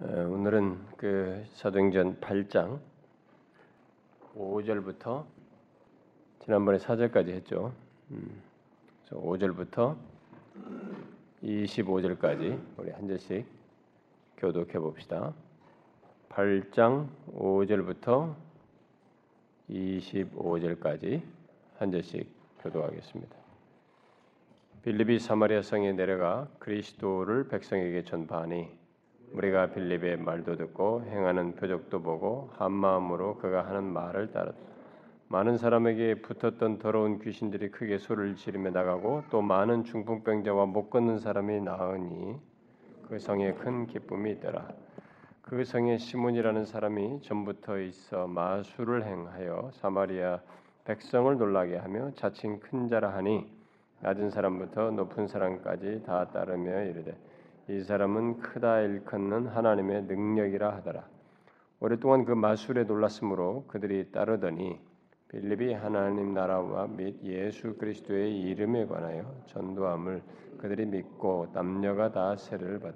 어, 오늘은 그 사도행전 8장 5절부터 지난번에 4절까지 했죠. 음, 5절부터 25절까지 우리 한 절씩 교독해 봅시다. 8장 5절부터 25절까지 한 절씩 교독하겠습니다. 빌립이 사마리아 성에 내려가 그리스도를 백성에게 전파하니 우리가 빌립의 말도 듣고 행하는 표적도 보고 한 마음으로 그가 하는 말을 따랐다. 많은 사람에게 붙었던 더러운 귀신들이 크게 소리를 지르며 나가고 또 많은 중풍병자와 못 걷는 사람이 나으니 그 성에 큰 기쁨이 있더라. 그 성에 시몬이라는 사람이 전부터 있어 마술을 행하여 사마리아 백성을 놀라게 하며 자칭 큰 자라 하니 낮은 사람부터 높은 사람까지 다 따르며 이르되 이 사람은 크다 일컫는 하나님의 능력이라 하더라. 오랫동안 그 마술에 놀랐으므로 그들이 따르더니 빌립이 하나님 나라와 및 예수 그리스도의 이름에 관하여 전도함을 그들이 믿고 남녀가 다 세례를 받.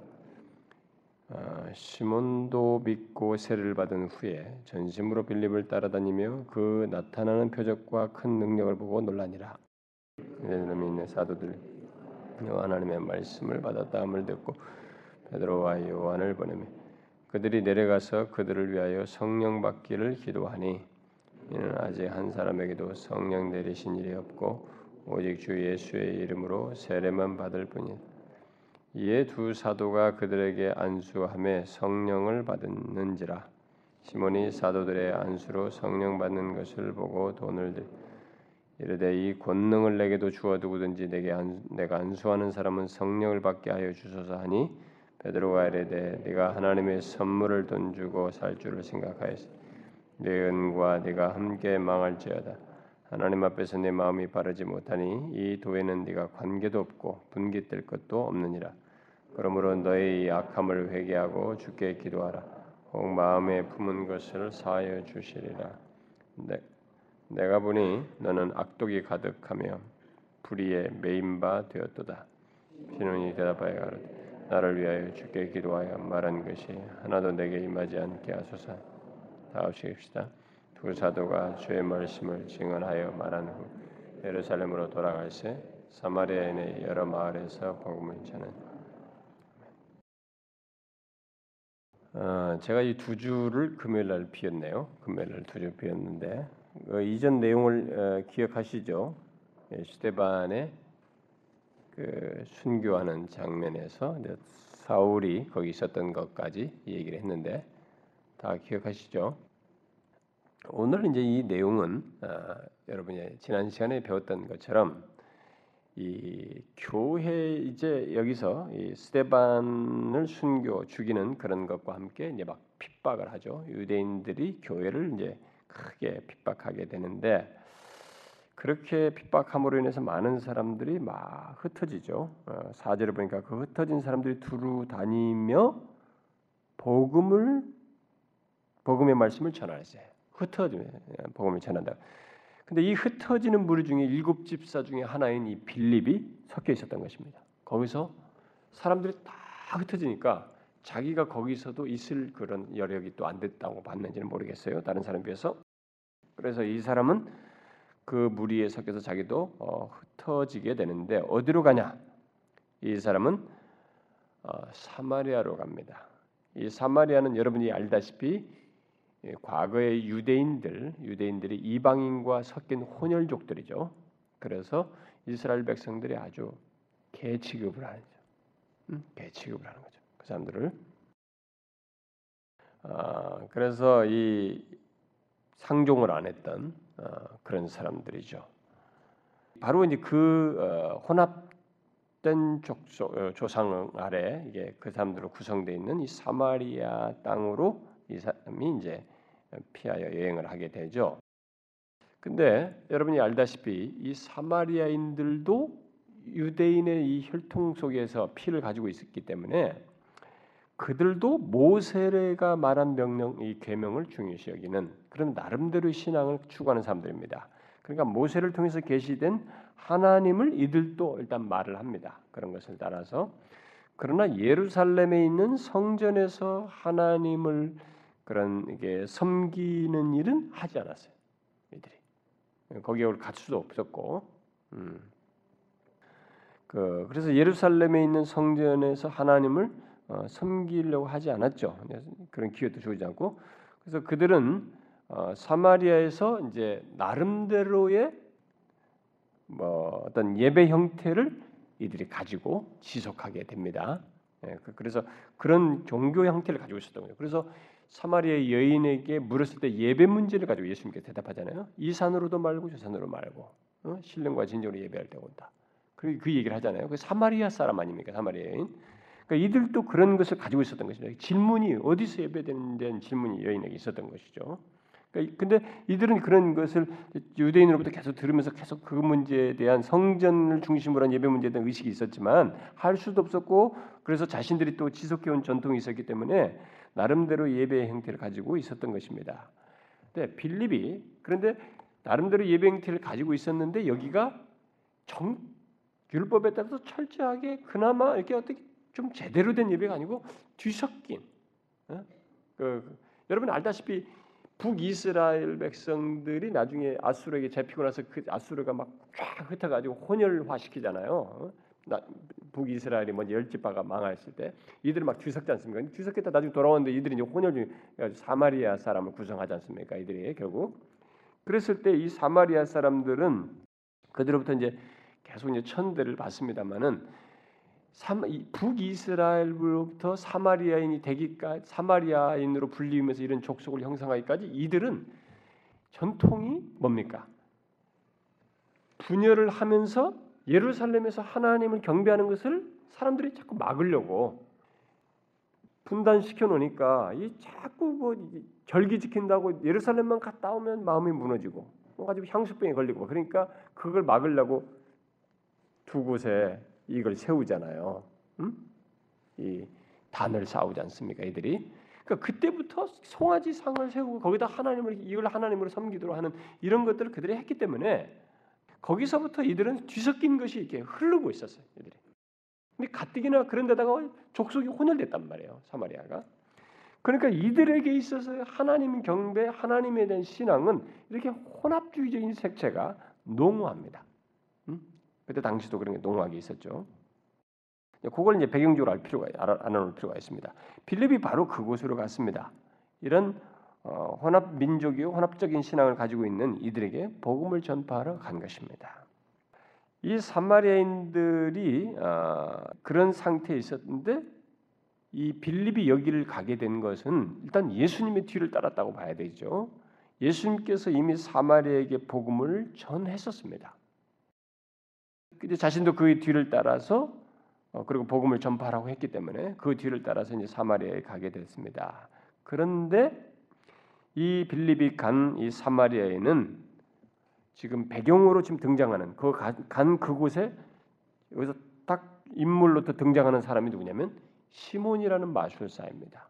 아, 시몬도 믿고 세례를 받은 후에 전심으로 빌립을 따라다니며 그 나타나는 표적과 큰 능력을 보고 놀라니라. 이놈이 있는 사도들 하나님의 말씀을 받았다함을 듣고 베드로와 요한을 보내며 그들이 내려가서 그들을 위하여 성령 받기를 기도하니 이는 아직 한 사람에게도 성령 내리신 일이 없고 오직 주 예수의 이름으로 세례만 받을 뿐이다. 이에 두 사도가 그들에게 안수함에 성령을 받았는지라 시몬이 사도들의 안수로 성령 받는 것을 보고 돈을 들 이르되 이 권능을 내게도 주어 두고든지 내게 안, 내가 안수하는 사람은 성령을 받게 하여 주소서 하니 베드로가 이르되 네가 하나님의 선물을 돈 주고 살 줄을 생각하였으 내 은과 네가 함께 망할지어다. 하나님 앞에서 내 마음이 바르지 못하니 이 도에는 네가 관계도 없고 분깃될 것도 없느니라. 그러므로 너의 악함을 회개하고 주께 기도하라. 혹 마음에 품은 것을 사하여 주시리라. 네. 내가 보니 너는 악독이 가득하며 불의에 매인 바 되었도다. 시몬이 대답하여 가로되 나를 위하여 주께 기도하여 말한 것이 하나도 내게 임하지 않게 하소서. 다하시옵시다. 두 사도가 주의 말씀을 증언하여 말한 후 예루살렘으로 돌아갈새 사마리아인의 여러 마을에서 복음을 전한. 어, 제가 이 두 주를 금요일 날 비었네요. 금요일 날 두 주 비었는데 그 이전 내용을 어, 기억하시죠? 예, 스테반의 그 순교하는 장면에서 사울이 거기 있었던 것까지 얘기를 했는데 다 기억하시죠? 오늘 이제 이 내용은 아, 여러분이 지난 시간에 배웠던 것처럼 이 교회 이제 여기서 이 스테반을 순교 죽이는 그런 것과 함께 이제 막 핍박을 하죠. 유대인들이 교회를 이제 크게 핍박하게 되는데 그렇게 핍박함으로 인해서 많은 사람들이 막 흩어지죠. 어, 사절을 보니까 그 흩어진 사람들이 두루 다니며 복음을 복음의 말씀을 전하세요. 흩어지면 복음을 전한다. 근데 이 흩어지는 무리 중에 일곱 집사 중에 하나인 이 빌립이 섞여 있었던 것입니다. 거기서 사람들이 다 흩어지니까 자기가 거기서도 있을 그런 여력이 또 안 됐다고 봤는지는 모르겠어요. 다른 사람 비해서. 그래서 이 사람은 그 무리에 섞여서 자기도 어, 흩어지게 되는데 어디로 가냐? 이 사람은 어, 사마리아로 갑니다. 이 사마리아는 여러분이 알다시피 예, 과거의 유대인들, 유대인들이 이방인과 섞인 혼혈족들이죠. 그래서 이스라엘 백성들이 아주 개 취급을 하는 거죠. 음? 개 취급을 하는 거죠. 그 사람들을. 아, 그래서 이 상종을 안 했던 어, 그런 사람들이죠. 바로 이제 그 어, 혼합된 족소, 어, 조상 아래 이게 그 사람들로 구성되어 있는 이 사마리아 땅으로 이 사람이 이제 피하여 여행을 하게 되죠. 근데 여러분이 알다시피 이 사마리아인들도 유대인의 이 혈통 속에서 피를 가지고 있었기 때문에 그들도 모세가 말한 명령 이 계명을 중요시 여기는 그런 나름대로 신앙을 추구하는 사람들입니다. 그러니까 모세를 통해서 계시된 하나님을 이들도 일단 말을 합니다. 그런 것을 따라서 그러나 예루살렘에 있는 성전에서 하나님을 그런 이게 섬기는 일은 하지 않았어요. 이들이 거기에 갈 수도 없었고, 음. 그 그래서 예루살렘에 있는 성전에서 하나님을 어, 섬기려고 하지 않았죠. 그런 기회도 주지 않고, 그래서 그들은 어, 사마리아에서 이제 나름대로의 뭐 어떤 예배 형태를 이들이 가지고 지속하게 됩니다. 예, 그- 그래서 그런 종교 형태를 가지고 있었던 거예요. 그래서 사마리아 여인에게 물었을 때 예배 문제를 가지고 예수님께 대답하잖아요. 이 산으로도 말고 저 산으로 말고 어? 신령과 진정으로 예배할 때 온다. 그, 그 얘기를 하잖아요. 그 사마리아 사람 아닙니까? 사마리아 여인. 그러니까 이들도 그런 것을 가지고 있었던 것이죠. 질문이 어디서 예배되는 질문이 여인에게 있었던 것이죠. 그러니까 근데 이들은 그런 것을 유대인으로부터 계속 들으면서 계속 그 문제에 대한 성전을 중심으로 한 예배 문제에 대한 의식이 있었지만 할 수도 없었고 그래서 자신들이 또 지속해온 전통이 있었기 때문에 나름대로 예배의 형태를 가지고 있었던 것입니다. 근데 빌립이 그런데 나름대로 예배 형태를 가지고 있었는데 여기가 정 율법에 따라서 철저하게 그나마 이렇게 어떻게 좀 제대로 된 예배가 아니고 뒤섞인 어? 그, 그, 여러분 알다시피 북이스라엘 백성들이 나중에 아수르에게 잡히고 나서 그 아수르가 막 쫙 흩어가지고 혼혈화 시키잖아요. 어? 나, 북이스라엘이 먼저 열집파가 망했을 때 이들을 막 뒤섞지 않습니까? 뒤섞겠다 나중에 돌아오는데 이들이 이제 혼혈 중 사마리아 사람을 구성하지 않습니까? 이들이 결국 그랬을 때 이 사마리아 사람들은 그들로부터 이제 계속 이제 천대를 받습니다만은 북이스라엘로부터 사마리아인이 되기까지 사마리아인으로 불리면서 이런 족속을 형성하기까지 이들은 전통이 뭡니까? 분열을 하면서 예루살렘에서 하나님을 경배하는 것을 사람들이 자꾸 막으려고 분단시켜 놓으니까 이 자꾸 뭐 절기 지킨다고 예루살렘만 갔다 오면 마음이 무너지고 뭐 가지고 향수병에 걸리고 그러니까 그걸 막으려고 두 곳에 이걸 세우잖아요. 음? 이 단을 쌓우지 않습니까? 이들이. 그러니까 그때부터 송아지 상을 세우고 거기다 하나님을 이걸 하나님으로 섬기도록 하는 이런 것들을 그들이 했기 때문에 거기서부터 이들은 뒤섞인 것이 이렇게 흐르고 있었어요. 이들이. 근데 가뜩이나 그런 데다가 족속이 혼혈됐단 말이에요. 사마리아가. 그러니까 이들에게 있어서 하나님 경배, 하나님에 대한 신앙은 이렇게 혼합주의적인 색채가 농후합니다. 음? 그때 당시도 그런 게 농후하게 있었죠. 그걸 이제 배경적으로 알 필요가 알아놓을 필요가 있습니다. 빌립이 바로 그곳으로 갔습니다. 이런 어, 혼합 민족이 혼합적인 신앙을 가지고 있는 이들에게 복음을 전파하러 간 것입니다. 이 사마리아인들이 어, 그런 상태에 있었는데 이 빌립이 여기를 가게 된 것은 일단 예수님의 뒤를 따랐다고 봐야 되죠. 예수님께서 이미 사마리아에게 복음을 전했었습니다. 자신도 그 뒤를 따라서 어, 그리고 복음을 전파하라고 했기 때문에 그 뒤를 따라서 이제 사마리아에 가게 됐습니다. 그런데 이 빌립이 간 이 사마리아에는 지금 배경으로 지금 등장하는 그 간 그곳에 여기서 딱 인물로 또 등장하는 사람이 누구냐면 시몬이라는 마술사입니다.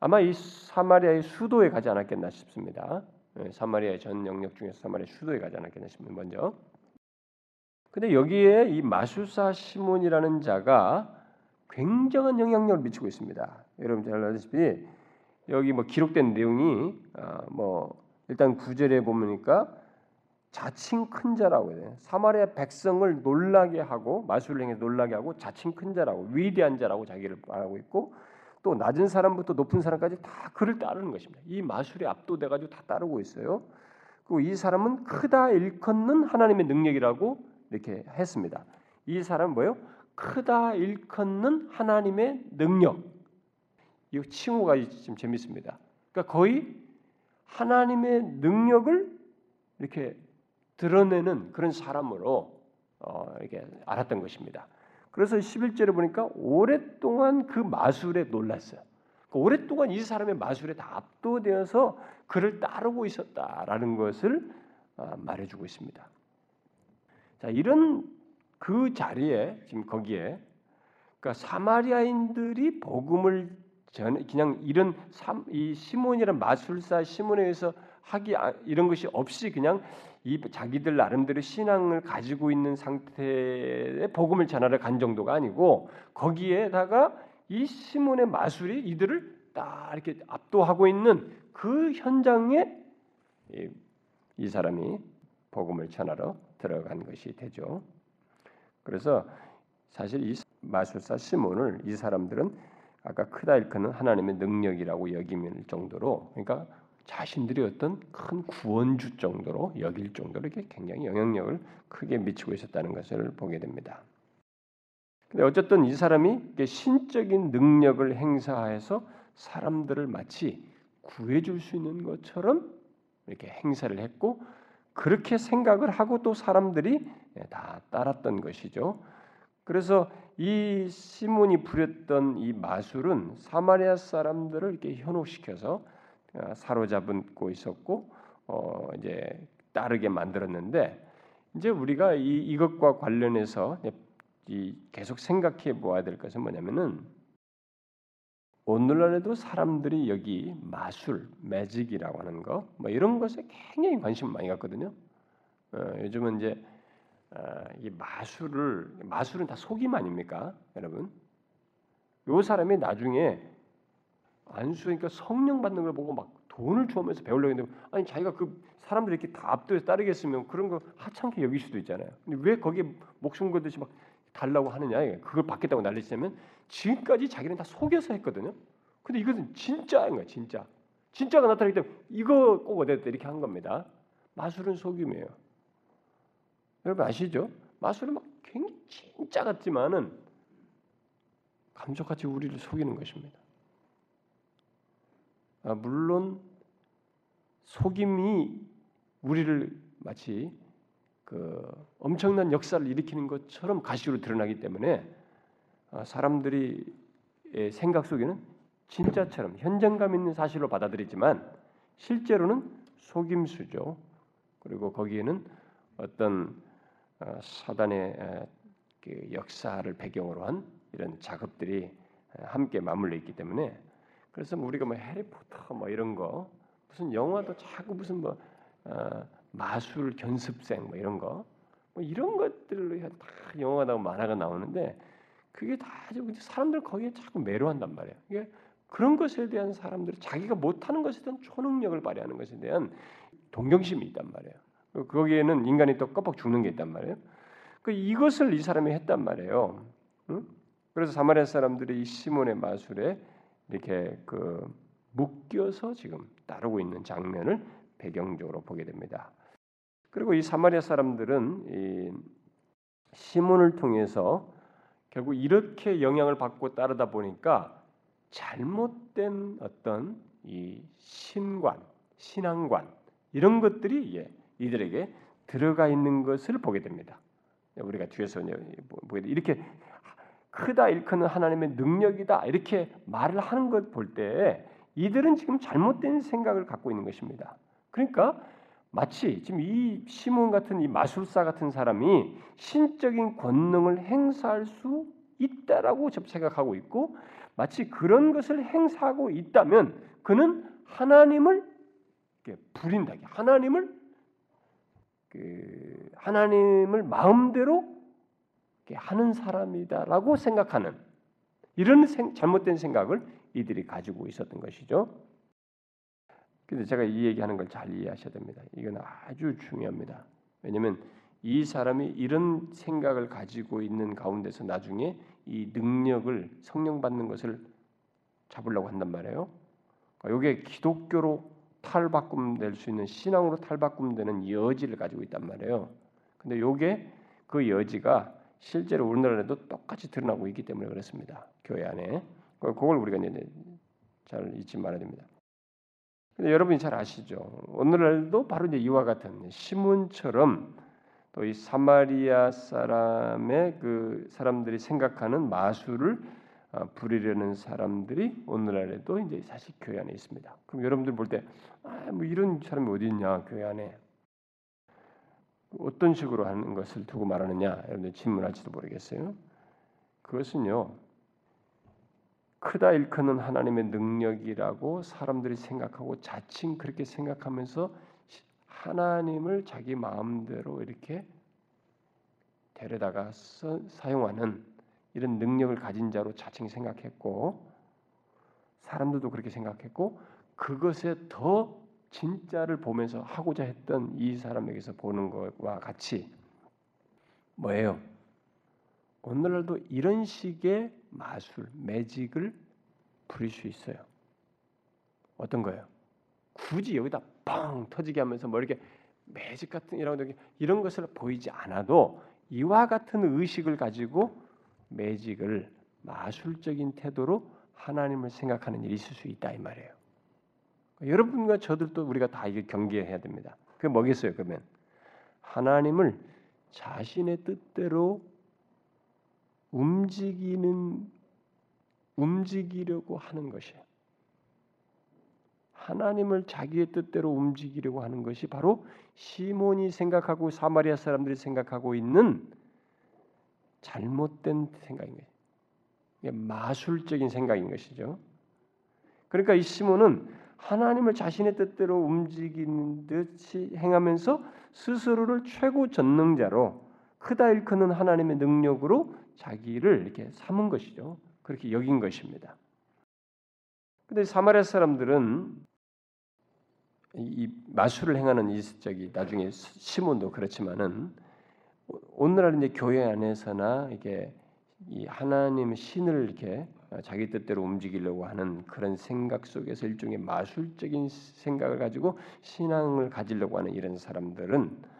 아마 이 사마리아의 수도에 가지 않았겠나 싶습니다. 예, 사마리아의 전 영역 중에서 사마리아 수도에 가지 않았겠나 싶습니다. 먼저. 근데 여기에 이 마술사 시몬이라는 자가 굉장한 영향력을 미치고 있습니다. 여러분 잘 아시다시피 여기 뭐 기록된 내용이 어, 뭐 일단 구절에 보니까 자칭 큰 자라고 해요. 사마리아 백성을 놀라게 하고 마술을 행해 놀라게 하고 자칭 큰 자라고 위대한 자라고 자기를 말하고 있고 또 낮은 사람부터 높은 사람까지 다 그를 따르는 것입니다. 이 마술에 압도돼 가지고 다 따르고 있어요. 그리고 이 사람은 크다 일컫는 하나님의 능력이라고 이렇게 했습니다. 이 사람은 뭐요? 크다 일컫는 하나님의 능력. 이 칭호가 좀 재밌습니다. 그러니까 거의 하나님의 능력을 이렇게 드러내는 그런 사람으로 어, 이렇게 알았던 것입니다. 그래서 11절에 보니까 오랫동안 그 마술에 놀랐어요. 그러니까 오랫동안 이 사람의 마술에 다 압도되어서 그를 따르고 있었다라는 것을 어, 말해주고 있습니다. 자 이런 그 자리에 지금 거기에 그러니까 사마리아인들이 복음을 전 그냥 이런 이 시몬이란 마술사 시몬에 의해서 하기 아- 이런 것이 없이 그냥 이 자기들 나름대로 신앙을 가지고 있는 상태의 복음을 전하러 간 정도가 아니고 거기에다가 이 시몬의 마술이 이들을 딱 이렇게 압도하고 있는 그 현장에 이, 이 사람이 복음을 전하러 들어간 것이 되죠. 그래서 사실 이 마술사 시몬을 이 사람들은 아까 크다 일크는 하나님의 능력이라고 여기면 정도로 그러니까 자신들이 어떤 큰 구원주 정도로 여길 정도로 이렇게 굉장히 영향력을 크게 미치고 있었다는 것을 보게 됩니다. 근데 어쨌든 이 사람이 신적인 능력을 행사해서 사람들을 마치 구해줄 수 있는 것처럼 이렇게 행사를 했고 그렇게 생각을 하고 또 사람들이 다 따랐던 것이죠. 그래서 이 시몬이 부렸던 이 마술은 사마리아 사람들을 이렇게 현혹시켜서 어, 사로잡고 있었고 어 이제 따르게 만들었는데 이제 우리가 이 이것과 관련해서 이 계속 생각해 보아야 될 것은 뭐냐면은 오늘날에도 사람들이 여기 마술, 매직이라고 하는 거, 뭐 이런 것에 굉장히 관심 많이 갖거든요. 어, 요즘은 이제 어, 이 마술을 마술은 다 속임 아닙니까, 여러분? 요 사람이 나중에 안수니까 성령 받는 걸 보고 막 돈을 주면서 배우려고 했는데 아니 자기가 그 사람들 이렇게 다 압도해서 따르겠으면 그런 거 하찮게 여길 수도 있잖아요. 근데 왜 거기에 목숨 걸듯이 막 달라고 하느냐? 그걸 받겠다고 난리치면 지금까지 자기는 다 속여서 했거든요. 근데 이것은 진짜인 거야, 진짜. 진짜가 나타나기 때문에 이거 꼭돼 이렇게 한 겁니다. 마술은 속임이에요. 여러분 아시죠? 마술은 막 굉장히 진짜 같지만은 감쪽같이 우리를 속이는 것입니다. 아, 물론 속임이 우리를 마치 그 엄청난 역사를 일으키는 것처럼 가시로 드러나기 때문에 아, 사람들이 생각 속에는 진짜처럼 현장감 있는 사실로 받아들이지만 실제로는 속임수죠. 그리고 거기에는 어떤 어, 사단의 그 역사를 배경으로 한 이런 작업들이 함께 맞물려 있기 때문에 그래서 뭐 우리가 뭐 해리포터 뭐 이런 거 무슨 영화도 자꾸 무슨 뭐 어, 마술 견습생 뭐 이런 거 뭐 이런 것들로 다 영화가 나오고 만화가 나오는데 그게 다 사람들 거기에 자꾸 매료한단 말이에요. 이게 그런 것에 대한 사람들이 자기가 못하는 것에 대한 초능력을 발휘하는 것에 대한 동경심이 있단 말이에요. 거기에는 인간이 또 껍벅 죽는 게 있단 말이에요. 그 이것을 이 사람이 했단 말이에요. 응? 그래서 사마리아 사람들이 이 시몬의 마술에 이렇게 그 묶여서 지금 따르고 있는 장면을 배경적으로 보게 됩니다. 그리고 이 사마리아 사람들은 이 시몬을 통해서 결국 이렇게 영향을 받고 따르다 보니까 잘못된 어떤 이 신관, 신앙관 이런 것들이 예, 이들에게 들어가 있는 것을 보게 됩니다. 우리가 뒤에서 보게 돼 이렇게 크다 일컫는 하나님의 능력이다 이렇게 말을 하는 것 볼 때 이들은 지금 잘못된 생각을 갖고 있는 것입니다. 그러니까 마치 지금 이 시몬 같은 이 마술사 같은 사람이 신적인 권능을 행사할 수 있다라고 생각하고 있고 마치 그런 것을 행사하고 있다면 그는 하나님을 부린다. 하나님을 그 하나님을 마음대로 하는 사람이다라고 생각하는 이런 생, 잘못된 생각을 이들이 가지고 있었던 것이죠. 근데 제가 이 얘기하는 걸 잘 이해하셔야 됩니다. 이건 아주 중요합니다. 왜냐하면 이 사람이 이런 생각을 가지고 있는 가운데서 나중에 이 능력을 성령 받는 것을 잡으려고 한단 말이에요. 그러니까 이게 기독교로 탈바꿈 될 수 있는 신앙으로 탈바꿈 되는 여지를 가지고 있단 말이에요. 근데 이게 그 여지가 실제로 우리나라에도 똑같이 드러나고 있기 때문에 그렇습니다. 교회 안에 그걸 우리가 이제 잘 잊지 말아야 됩니다. 근데 여러분이 잘 아시죠? 오늘날도 바로 이제 이와 같은 시몬처럼 또 이 사마리아 사람의 그 사람들이 생각하는 마술을 어, 부리려는 사람들이 오늘날에도 이제 사실 교회 안에 있습니다. 그럼 여러분들 볼 때, 아, 뭐 이런 사람이 어디 있냐 교회 안에 어떤 식으로 하는 것을 두고 말하느냐 여러분들 질문할지도 모르겠어요. 그것은요 크다 일컫는 하나님의 능력이라고 사람들이 생각하고 자칭 그렇게 생각하면서 하나님을 자기 마음대로 이렇게 데려다가 써, 사용하는 이런 능력을 가진 자로 자칭 생각했고 사람들도 그렇게 생각했고 그것에 더 진짜를 보면서 하고자 했던 이 사람에게서 보는 것과 같이 뭐예요? 오늘날도 이런 식의 마술, 매직을 부릴 수 있어요. 어떤 거예요? 굳이 여기다 뻥 터지게 하면서 뭐 이렇게 매직 같은 이런 이런 것을 보이지 않아도 이와 같은 의식을 가지고 매직을 마술적인 태도로 하나님을 생각하는 일이 있을 수 있다 이 말이에요. 여러분과 저들도 우리가 다 이게 경계해야 됩니다. 그게 뭐겠어요? 그러면 하나님을 자신의 뜻대로 움직이는 움직이려고 하는 것이에요. 하나님을 자기의 뜻대로 움직이려고 하는 것이 바로 시몬이 생각하고 사마리아 사람들이 생각하고 있는 잘못된 생각인 거예요. 마술적인 생각인 것이죠. 그러니까 이 시몬은 하나님을 자신의 뜻대로 움직이는 듯이 행하면서 스스로를 최고 전능자로 크다 일컫는 하나님의 능력으로 자기를 이렇게 삼은 것이죠. 그렇게 여긴 것입니다. 근데 사마리아 사람들은 이 마술을 행하는 이 저기 나중에 시몬도 그렇지만은 오늘날 이제 교회 안에서나 이게 이 하나님 신을 이렇게 자기 뜻대로 움직이려고 하는 그런 생각 속에서 일종의 마술적인 생각을 가지고 신앙을 가지려고 하는 이런 사람들은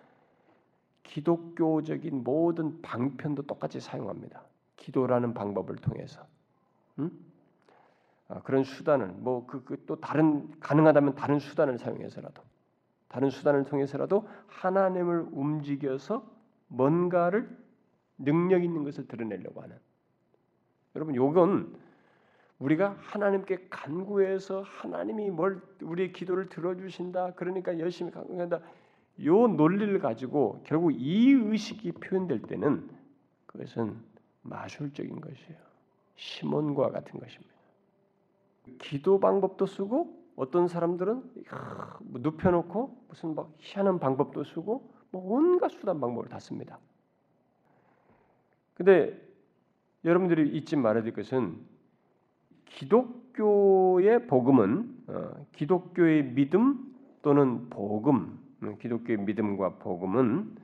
기독교적인 모든 방편도 똑같이 사용합니다. 기도라는 방법을 통해서 음? 아, 그런 수단을 뭐그또 그 다른 가능하다면 다른 수단을 사용해서라도 다른 수단을 통해서라도 하나님을 움직여서 뭔가를 능력 있는 것을 드러내려고 하는 여러분 요건 우리가 하나님께 간구해서 하나님이 뭘 우리의 기도를 들어주신다 그러니까 열심히 간구한다 요 논리를 가지고 결국 이 의식이 표현될 때는 그것은 마술적인 것이에요 시몬과 같은 것입니다 기도 방법도 쓰고 어떤 사람들은 뭐 눕혀놓고 무슨 막 희한한 방법도 쓰고 뭐 온갖 수단 방법을 다 씁니다. 근데 여러분들이 잊지 말아야 될 것은 기독교의 복음은 어, 기독교의 믿음 또는 복음, 음, 기독교의 믿음과 복음은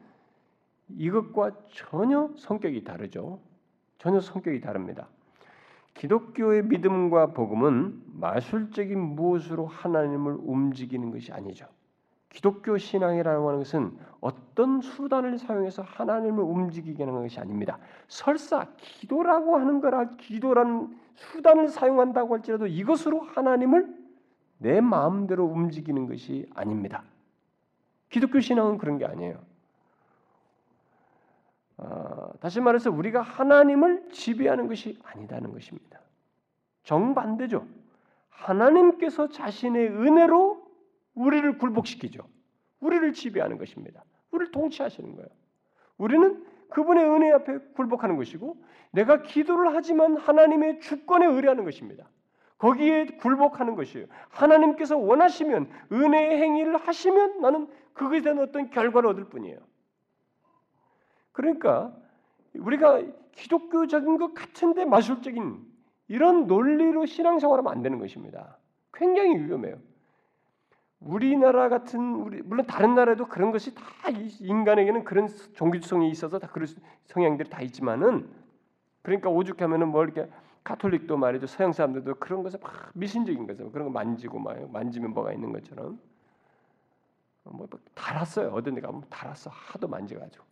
이것과 전혀 성격이 다르죠. 전혀 성격이 다릅니다. 기독교의 믿음과 복음은 마술적인 무엇으로 하나님을 움직이는 것이 아니죠. 기독교 신앙이라고 하는 것은 어떤 수단을 사용해서 하나님을 움직이게 하는 것이 아닙니다. 설사 기도라고 하는 거라 기도라는 수단을 사용한다고 할지라도 이것으로 하나님을 내 마음대로 움직이는 것이 아닙니다. 기독교 신앙은 그런 게 아니에요. 어, 다시 말해서 우리가 하나님을 지배하는 것이 아니다는 것입니다. 정반대죠. 하나님께서 자신의 은혜로 우리를 굴복시키죠. 우리를 지배하는 것입니다. 우리를 통치하시는 거예요. 우리는 그분의 은혜 앞에 굴복하는 것이고 내가 기도를 하지만 하나님의 주권에 의뢰하는 것입니다. 거기에 굴복하는 것이에요. 하나님께서 원하시면 은혜의 행위를 하시면 나는 그것에 대한 어떤 결과를 얻을 뿐이에요. 그러니까 우리가 기독교적인 것 같은데 마술적인 이런 논리로 신앙생활하면 안 되는 것입니다. 굉장히 위험해요. 우리나라 같은 우리 물론 다른 나라에도 그런 것이 다 인간에게는 그런 종교성이 있어서 다 그런 성향들이 다 있지만은 그러니까 오죽하면은 뭐 이렇게 가톨릭도 말이죠. 서양 사람들도 그런 것에 막 미신적인 거죠. 그런 거 만지고 막 만지면 뭐가 있는 것처럼. 뭐 달았어요. 어떤 데 가면 달았어. 하도 만져가지고.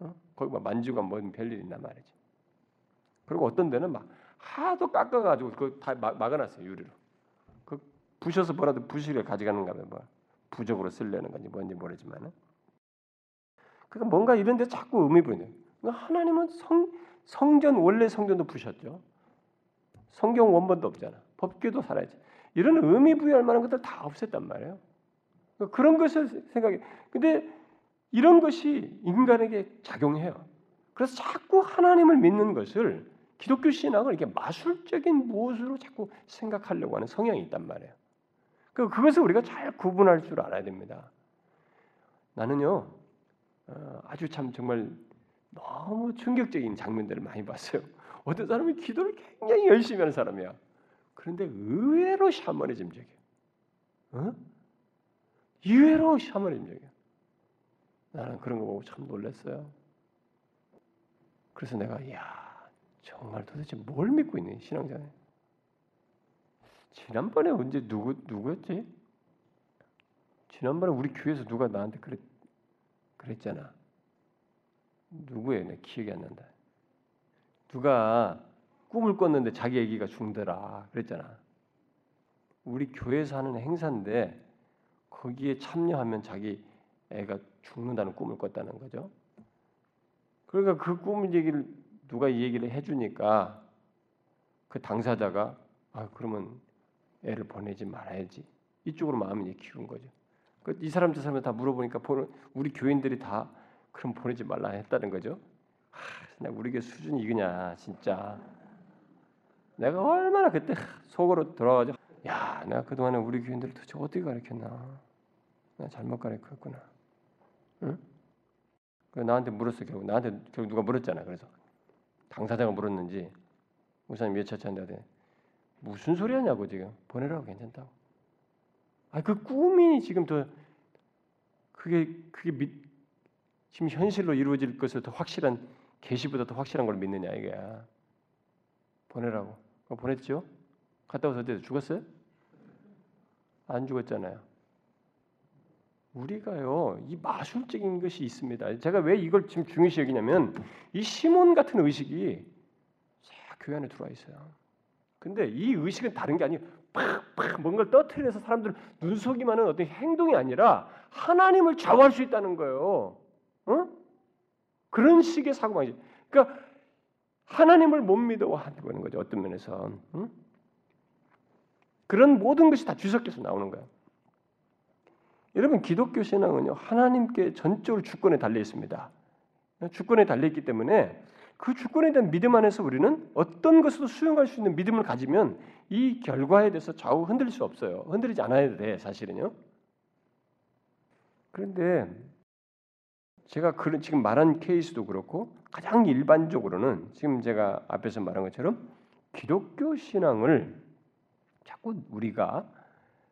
어? 거기 막 만지고 뭐 별일 있나 말이지. 그리고 어떤 데는 막 하도 깎아가지고 그다 막아놨어요 유리로. 부셔서 뭐라도 부실을 가져가는가 뭐. 부적으로 쓰려는 건지 뭔지 모르지만은. 그러니까 뭔가 이런 데 자꾸 의미 부여요. 그러니까 하나님은 성 성전 원래 성전도 부셨죠. 성경 원본도 없잖아. 법규도 살아야지. 이런 의미 부여할 만한 것들 다 없앴단 말이에요. 그러니까 그런 것을 생각해. 근데 이런 것이 인간에게 작용해요. 그래서 자꾸 하나님을 믿는 것을 기독교 신앙을 이렇게 마술적인 무엇으로 자꾸 생각하려고 하는 성향이 있단 말이에요. 그 그것을 우리가 잘 구분할 줄 알아야 됩니다. 나는요 어, 아주 참 정말 너무 충격적인 장면들을 많이 봤어요. 어떤 사람이 기도를 굉장히 열심히 하는 사람이야. 그런데 의외로 샤머니즘적이야. 어? 의외로 샤머니즘적이야. 나는 그런 거 보고 참 놀랐어요. 그래서 내가 야 정말 도대체 뭘 믿고 있는 신앙자네. 지난번에 언제 누구 누구였지? 지난번에 우리 교회에서 누가 나한테 그랬 그랬잖아. 누구예요? 내 기억이 안 난다. 누가 꿈을 꿨는데 자기 아기가 죽더라 그랬잖아. 우리 교회에서 하는 행사인데 거기에 참여하면 자기 애가 죽는다는 꿈을 꿨다는 거죠. 그러니까 그 꿈 얘기를 누가 이 얘기를 해주니까 그 당사자가 아 그러면 애를 보내지 말아야지 이쪽으로 마음이 키운 거죠. 그이 사람 저 사람 다 물어보니까 우리 교인들이 다 그럼 보내지 말라 했다는 거죠. 하, 우리 교 수준이 이거냐 진짜. 내가 얼마나 그때 속으로 돌아가죠. 야, 내가 그동안에 우리 교인들을 도대체 어떻게 가르쳤나? 내가 잘못 가르쳤구나. 응? 그 나한테 물었어 결국 나한테 결국 누가 물었잖아. 그래서 당사자가 물었는지 우선 몇 차차인데 무슨 소리 하냐고 지금 보내라고 괜찮다고. 아 그 꿈이 지금 더 그게 그게 미, 지금 현실로 이루어질 것을 더 확실한 계시보다 더 확실한 걸 믿느냐 이게야. 보내라고. 보냈죠? 갔다 와서 어때 죽었어요? 안 죽었잖아요. 우리가요 이 마술적인 것이 있습니다. 제가 왜 이걸 지금 중요시 여기냐면 이 시몬 같은 의식이 쫙 교회 안에 들어와 있어요. 근데 이 의식은 다른 게 아니에요. 팍팍 뭔가를 떠트려서 사람들 눈속이만은 어떤 행동이 아니라 하나님을 좌우할 수 있다는 거예요. 어? 그런 식의 사고방식. 그러니까 하나님을 못 믿어하는 거죠. 어떤 면에서. 응? 그런 모든 것이 다 뒤섞여서 나오는 거예요. 여러분 기독교 신앙은요 하나님께 전적으로 주권에 달려 있습니다. 주권에 달려 있기 때문에 그 주권에 대한 믿음 안에서 우리는 어떤 것으로 수용할 수 있는 믿음을 가지면 이 결과에 대해서 좌우 흔들릴 수 없어요. 흔들리지 않아야 돼 사실은요. 그런데 제가 그런 지금 말한 케이스도 그렇고 가장 일반적으로는 지금 제가 앞에서 말한 것처럼 기독교 신앙을 자꾸 우리가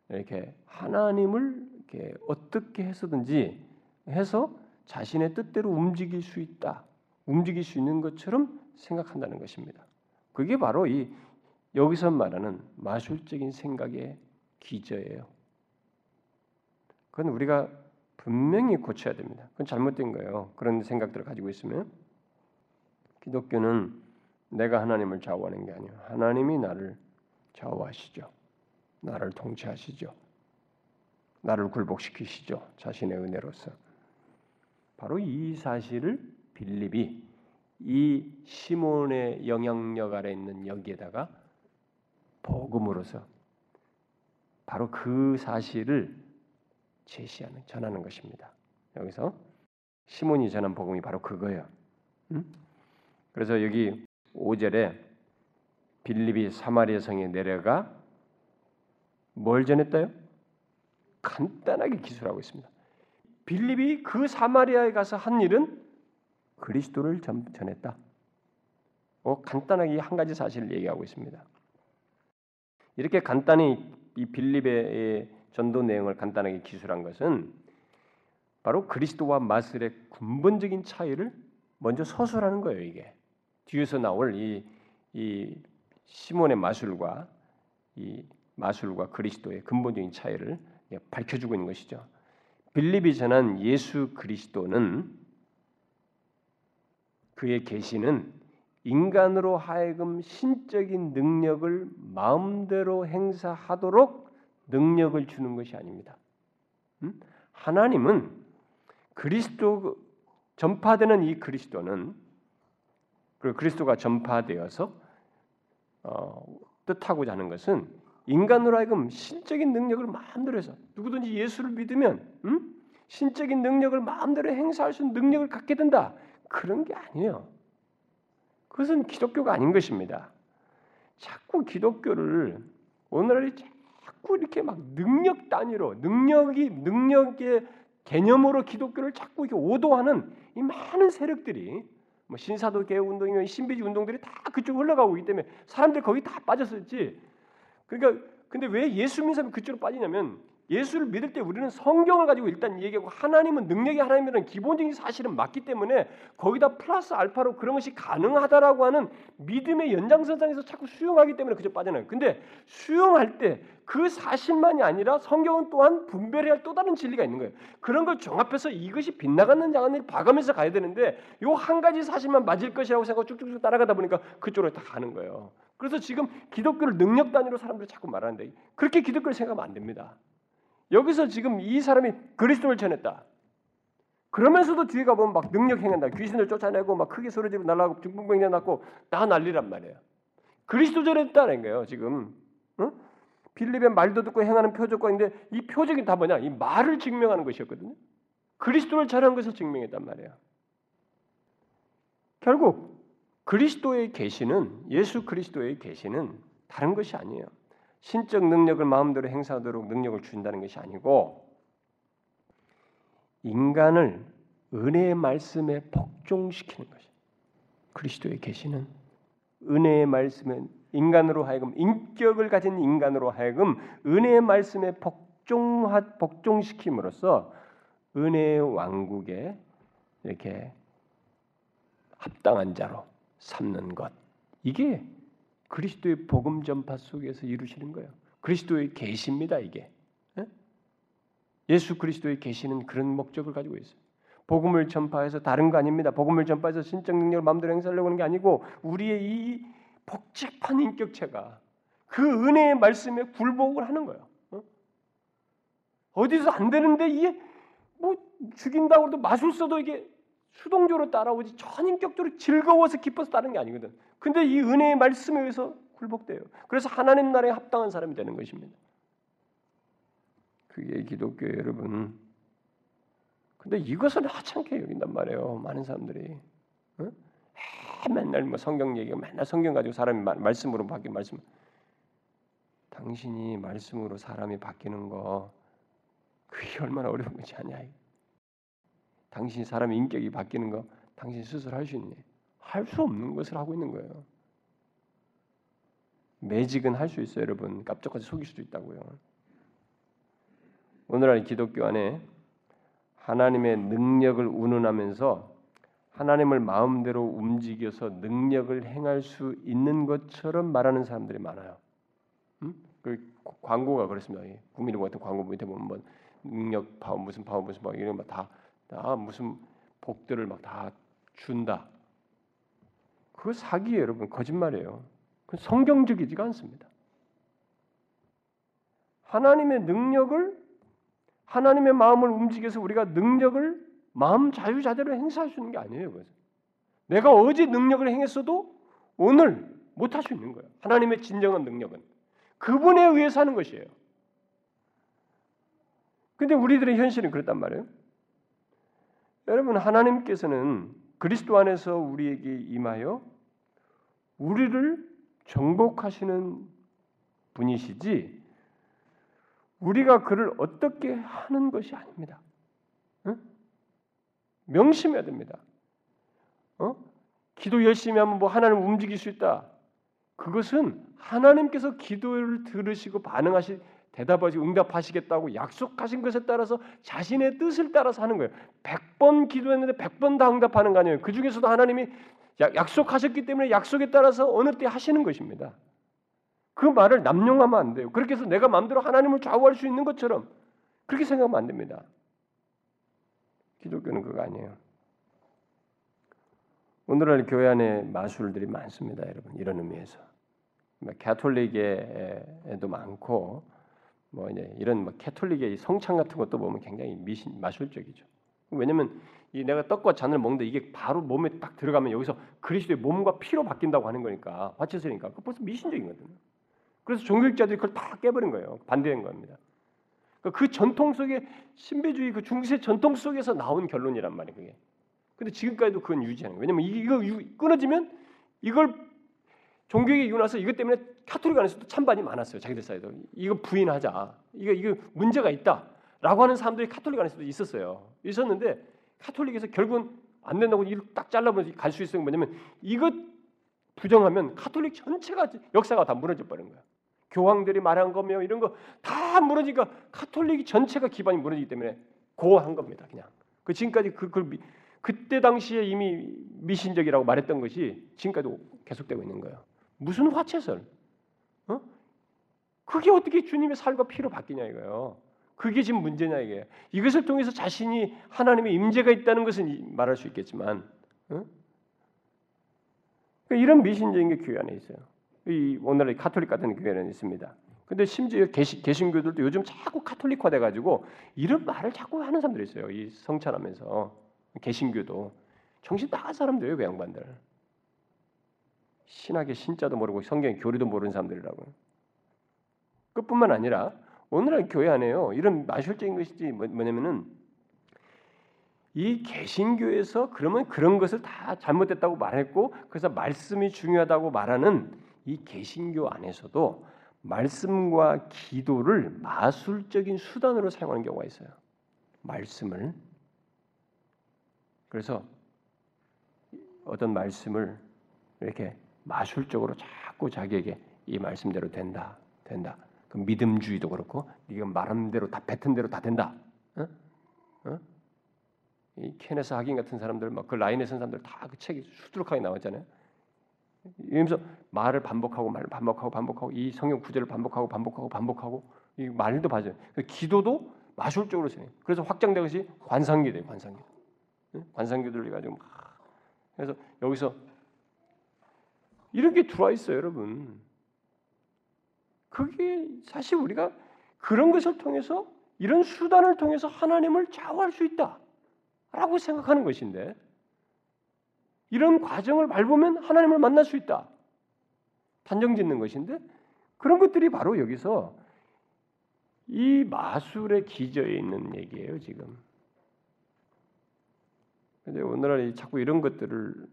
이렇게 하나님을 이렇게 어떻게 해서든지 해서 자신의 뜻대로 움직일 수 있다, 움직일 수 있는 것처럼 생각한다는 것입니다. 그게 바로 이 여기서 말하는 마술적인 생각의 기저예요. 그건 우리가 분명히 고쳐야 됩니다. 그건 잘못된 거예요. 그런 생각들을 가지고 있으면 기독교는 내가 하나님을 좌우하는 게 아니에요. 하나님이 나를 좌우하시죠. 나를 통치하시죠. 나를 굴복시키시죠. 자신의 은혜로서. 바로 이 사실을 빌립이 이 시몬의 영향력 아래 있는 여기에다가 복음으로서 바로 그 사실을 제시하는 전하는 것입니다. 여기서 시몬이 전한 복음이 바로 그거예요. 응? 그래서 여기 5절에 빌립이 사마리아 성에 내려가 뭘 전했다요? 간단하게 기술하고 있습니다. 빌립이 그 사마리아에 가서 한 일은 그리스도를 전, 전했다. 어, 간단하게 한 가지 사실을 얘기하고 있습니다. 이렇게 간단히 이 빌립의 전도 내용을 간단하게 기술한 것은 바로 그리스도와 마술의 근본적인 차이를 먼저 서술하는 거예요. 이게 뒤에서 나올 이, 이 시몬의 마술과 이 마술과 그리스도의 근본적인 차이를 밝혀주고 있는 것이죠. 빌립이 전한 예수 그리스도는 그의 계시는 인간으로 하여금 신적인 능력을 마음대로 행사하도록 능력을 주는 것이 아닙니다. 음? 하나님은 그리스도 전파되는 이 그리스도는 그리고 그리스도가 전파되어서 어, 뜻하고자 하는 것은 인간으로 하여금 신적인 능력을 마음대로 해서 누구든지 예수를 믿으면 음? 신적인 능력을 마음대로 행사할 수 있는 능력을 갖게 된다. 그런 게 아니에요. 그것은 기독교가 아닌 것입니다. 자꾸 기독교를 오늘날에 자꾸 이렇게 막 능력 단위로 능력이 능력의 개념으로 기독교를 자꾸 이렇게 오도하는 이 많은 세력들이 뭐 신사도 개혁 운동이면 신비주의 운동들이 다 그쪽으로 흘러가고 있기 때문에 사람들이 거기 다 빠졌었지. 그러니까 근데 왜 예수 믿는 사람이 그쪽으로 빠지냐면 예수를 믿을 때 우리는 성경을 가지고 일단 얘기하고 하나님은 능력이 하나님이라는 기본적인 사실은 맞기 때문에 거기다 플러스 알파로 그런 것이 가능하다라고 하는 믿음의 연장선상에서 자꾸 수용하기 때문에 그저 빠져나요. 근데 수용할 때 그 사실만이 아니라 성경은 또한 분별해야 할 또 다른 진리가 있는 거예요. 그런 걸 종합해서 이것이 빗나가는 장안을 봐가면서 가야 되는데 요 한 가지 사실만 맞을 것이라고 생각하고 쭉쭉쭉 따라가다 보니까 그쪽으로 다 가는 거예요. 그래서 지금 기독교를 능력 단위로 사람들이 자꾸 말하는데 그렇게 기독교를 생각하면 안 됩니다. 여기서 지금 이 사람이 그리스도를 전했다. 그러면서도 뒤에 가보면 막 능력 행한다. 귀신을 쫓아내고 막 크게 소리 지르고 날라고 중풍병자 낳고 다 난리란 말이에요. 그리스도 전했다는 거예요. 지금 응? 빌립의 말도 듣고 행하는 표적과 있는데 이 표적이 다 뭐냐? 이 말을 증명하는 것이었거든요. 그리스도를 전한 것을 증명했단 말이에요. 결국 그리스도의 계시는 예수 그리스도의 계시는 다른 것이 아니에요. 신적 능력을 마음대로 행사하도록 능력을 준다는 것이 아니고 인간을 은혜의 말씀에 복종시키는 것이 그리스도의 계시는 은혜의 말씀에 인간으로 하여금 인격을 가진 인간으로 하여금 은혜의 말씀에 복종하 복종시킴으로써 은혜의 왕국에 이렇게 합당한 자로 삼는 것. 이게 그리스도의 복음 전파 속에서 이루시는 거예요. 그리스도의 계시입니다 이게. 예수 그리스도의 계시는 그런 목적을 가지고 있어요. 복음을 전파해서 다른 거 아닙니다. 복음을 전파해서 신적 능력을 마음대로 행사하려고 하는 게 아니고 우리의 이 복잡한 인격체가 그 은혜의 말씀에 굴복을 하는 거예요. 어? 디서 안 되는데 이게 뭐 죽인다고 해도 마술사도 이게 수동적으로 따라오지 전인격적으로 즐거워서 기뻐서 따르는 게 아니거든. 근데 이 은혜의 말씀에 의해서 굴복돼요. 그래서 하나님 나라에 합당한 사람이 되는 것입니다. 그게 기독교 여러분. 근데 이것을 하찮게 여긴단 말이에요. 많은 사람들이. 어? 맨날 뭐 성경 얘기가 맨날 성경 가지고 사람이 말씀으로 바뀌는 말씀. 당신이 말씀으로 사람이 바뀌는 거 그게 얼마나 어려운 것이 아니야. 당신 사람 인격이 바뀌는 거 당신 스스로 할 수 있니? 할 수 없는 것을 하고 있는 거예요. 매직은 할 수 있어요, 여러분. 깜짝까지 속일 수도 있다고요. 오늘날 기독교 안에 하나님의 능력을 운운하면서 하나님을 마음대로 움직여서 능력을 행할 수 있는 것처럼 말하는 사람들이 많아요. 음? 그 광고가 그렇습니다. 국민의 같은 광고 밑에 보면 뭐 능력 파워 무슨 파워 무슨 파워 이런 거다 다 무슨 복들을 막 다 준다. 그 사기예요, 여러분. 거짓말이에요. 그 성경적이지가 않습니다. 하나님의 능력을 하나님의 마음을 움직여서 우리가 능력을 마음 자유자재로 행사할 수 있는 게 아니에요. 그래서 내가 어제 능력을 행했어도 오늘 못 할 수 있는 거예요. 하나님의 진정한 능력은 그분에 의해서 하는 것이에요. 근데 우리들의 현실은 그렇단 말이에요. 여러분 하나님께서는 그리스도 안에서 우리에게 임하여 우리를 정복하시는 분이시지 우리가 그를 어떻게 하는 것이 아닙니다. 응? 명심해야 됩니다. 어? 기도 열심히 하면 뭐 하나님 움직일 수 있다. 그것은 하나님께서 기도를 들으시고 반응하시 대답하시고 응답하시겠다고 약속하신 것에 따라서 자신의 뜻을 따라서 하는 거예요. 100번 기도했는데 100번 다 응답하는 거 아니에요. 그 중에서도 하나님이 약속하셨기 때문에 약속에 따라서 어느 때 하시는 것입니다. 그 말을 남용하면 안 돼요. 그렇게 해서 내가 마음대로 하나님을 좌우할 수 있는 것처럼 그렇게 생각하면 안 됩니다. 기독교는 그거 아니에요. 오늘날 교회 안에 마술들이 많습니다, 여러분. 이런 의미에서. 캐톨릭에도 많고 뭐 이제 이런 뭐 캐톨릭의 성찬 같은 것도 보면 굉장히 미신 마술적이죠. 왜냐면 이 내가 떡과 잔을 먹는데 이게 바로 몸에 딱 들어가면 여기서 그리스도의 몸과 피로 바뀐다고 하는 거니까 화채술이니까 그 벌써 미신적이거든요. 그래서 종교학자들이 그걸 다 깨버린 거예요. 반대한 겁니다. 그러니까 그 전통 속에 신비주의 그 중세 전통 속에서 나온 결론이란 말이에요. 그게. 근데 지금까지도 그건 유지하는 거예요. 왜냐면 이거 끊어지면 이걸 종교에 이고 나서 이것 때문에 카톨릭 안에서도 찬반이 많았어요. 자기들 사이도 이거 부인하자. 이거 이거 문제가 있다라고 하는 사람들이 카톨릭 안에서도 있었어요. 있었는데 카톨릭에서 결국은 안 된다고 이를 딱 잘라버리면 갈수 있는 게 뭐냐면 이것 부정하면 카톨릭 전체가 역사가 다 무너져 버린 거야. 교황들이 말한 거며 이런 거 다 무너지니까 카톨릭 전체가 기반이 무너지기 때문에 고한 겁니다. 그냥 그 지금까지 그, 그 그때 당시에 이미 미신적이라고 말했던 것이 지금까지도 계속되고 있는 거예요. 무슨 화체설? 어? 그게 어떻게 주님의 살과 피로 바뀌냐 이거예요. 그게 지금 문제냐 이게. 이것을 통해서 자신이 하나님의 임재가 있다는 것은 말할 수 있겠지만, 어? 그러니까 이런 미신적인 게 교회 안에 있어요. 이 오늘의 카톨릭 같은 교회는 있습니다. 근데 심지어 개신, 개신교들도 요즘 자꾸 카톨릭화 돼가지고 이런 말을 자꾸 하는 사람들이 있어요. 이 성찬하면서 개신교도 정신 나간 사람들이에요, 그 양반들. 신학의 신자도 모르고 성경 교리도 모르는 사람들이라고. 그뿐만 아니라 오늘날 교회 안에요. 이런 마술적인 것이지 뭐, 뭐냐면은 이 개신교에서 그러면 그런 것을 다 잘못됐다고 말했고 그래서 말씀이 중요하다고 말하는 이 개신교 안에서도 말씀과 기도를 마술적인 수단으로 사용하는 경우가 있어요. 말씀을 그래서 어떤 말씀을 이렇게 마술적으로 자꾸 자기에게 이 말씀대로 된다, 된다. 그 믿음주의도 그렇고 네가 말한 대로 다 뱉은 대로 다 된다. 어? 어? 이 케네스 하긴 같은 사람들 막 그 라인에 선 사람들 다 그 책이 수두룩하게 나왔잖아요. 이러면서 말을 반복하고 말을 반복하고 반복하고 이 성경 구절을 반복하고 반복하고 반복하고 이 말도 맞아요. 그 기도도 마술적으로 쓰요 그래서 확장된 것이 관상기돼요. 관상기. 관상기들 가지고 막 그래서 여기서 이런 게 들어와 있어요, 여러분. 그게 사실 우리가 그런 것을 통해서 이런 수단을 통해서 하나님을 좌우할 수 있다라고 생각하는 것인데 이런 과정을 밟으면 하나님을 만날 수 있다. 단정 짓는 것인데 그런 것들이 바로 여기서 이 마술의 기저에 있는 얘기예요, 지금. 근데 오늘날 자꾸 이런 것들을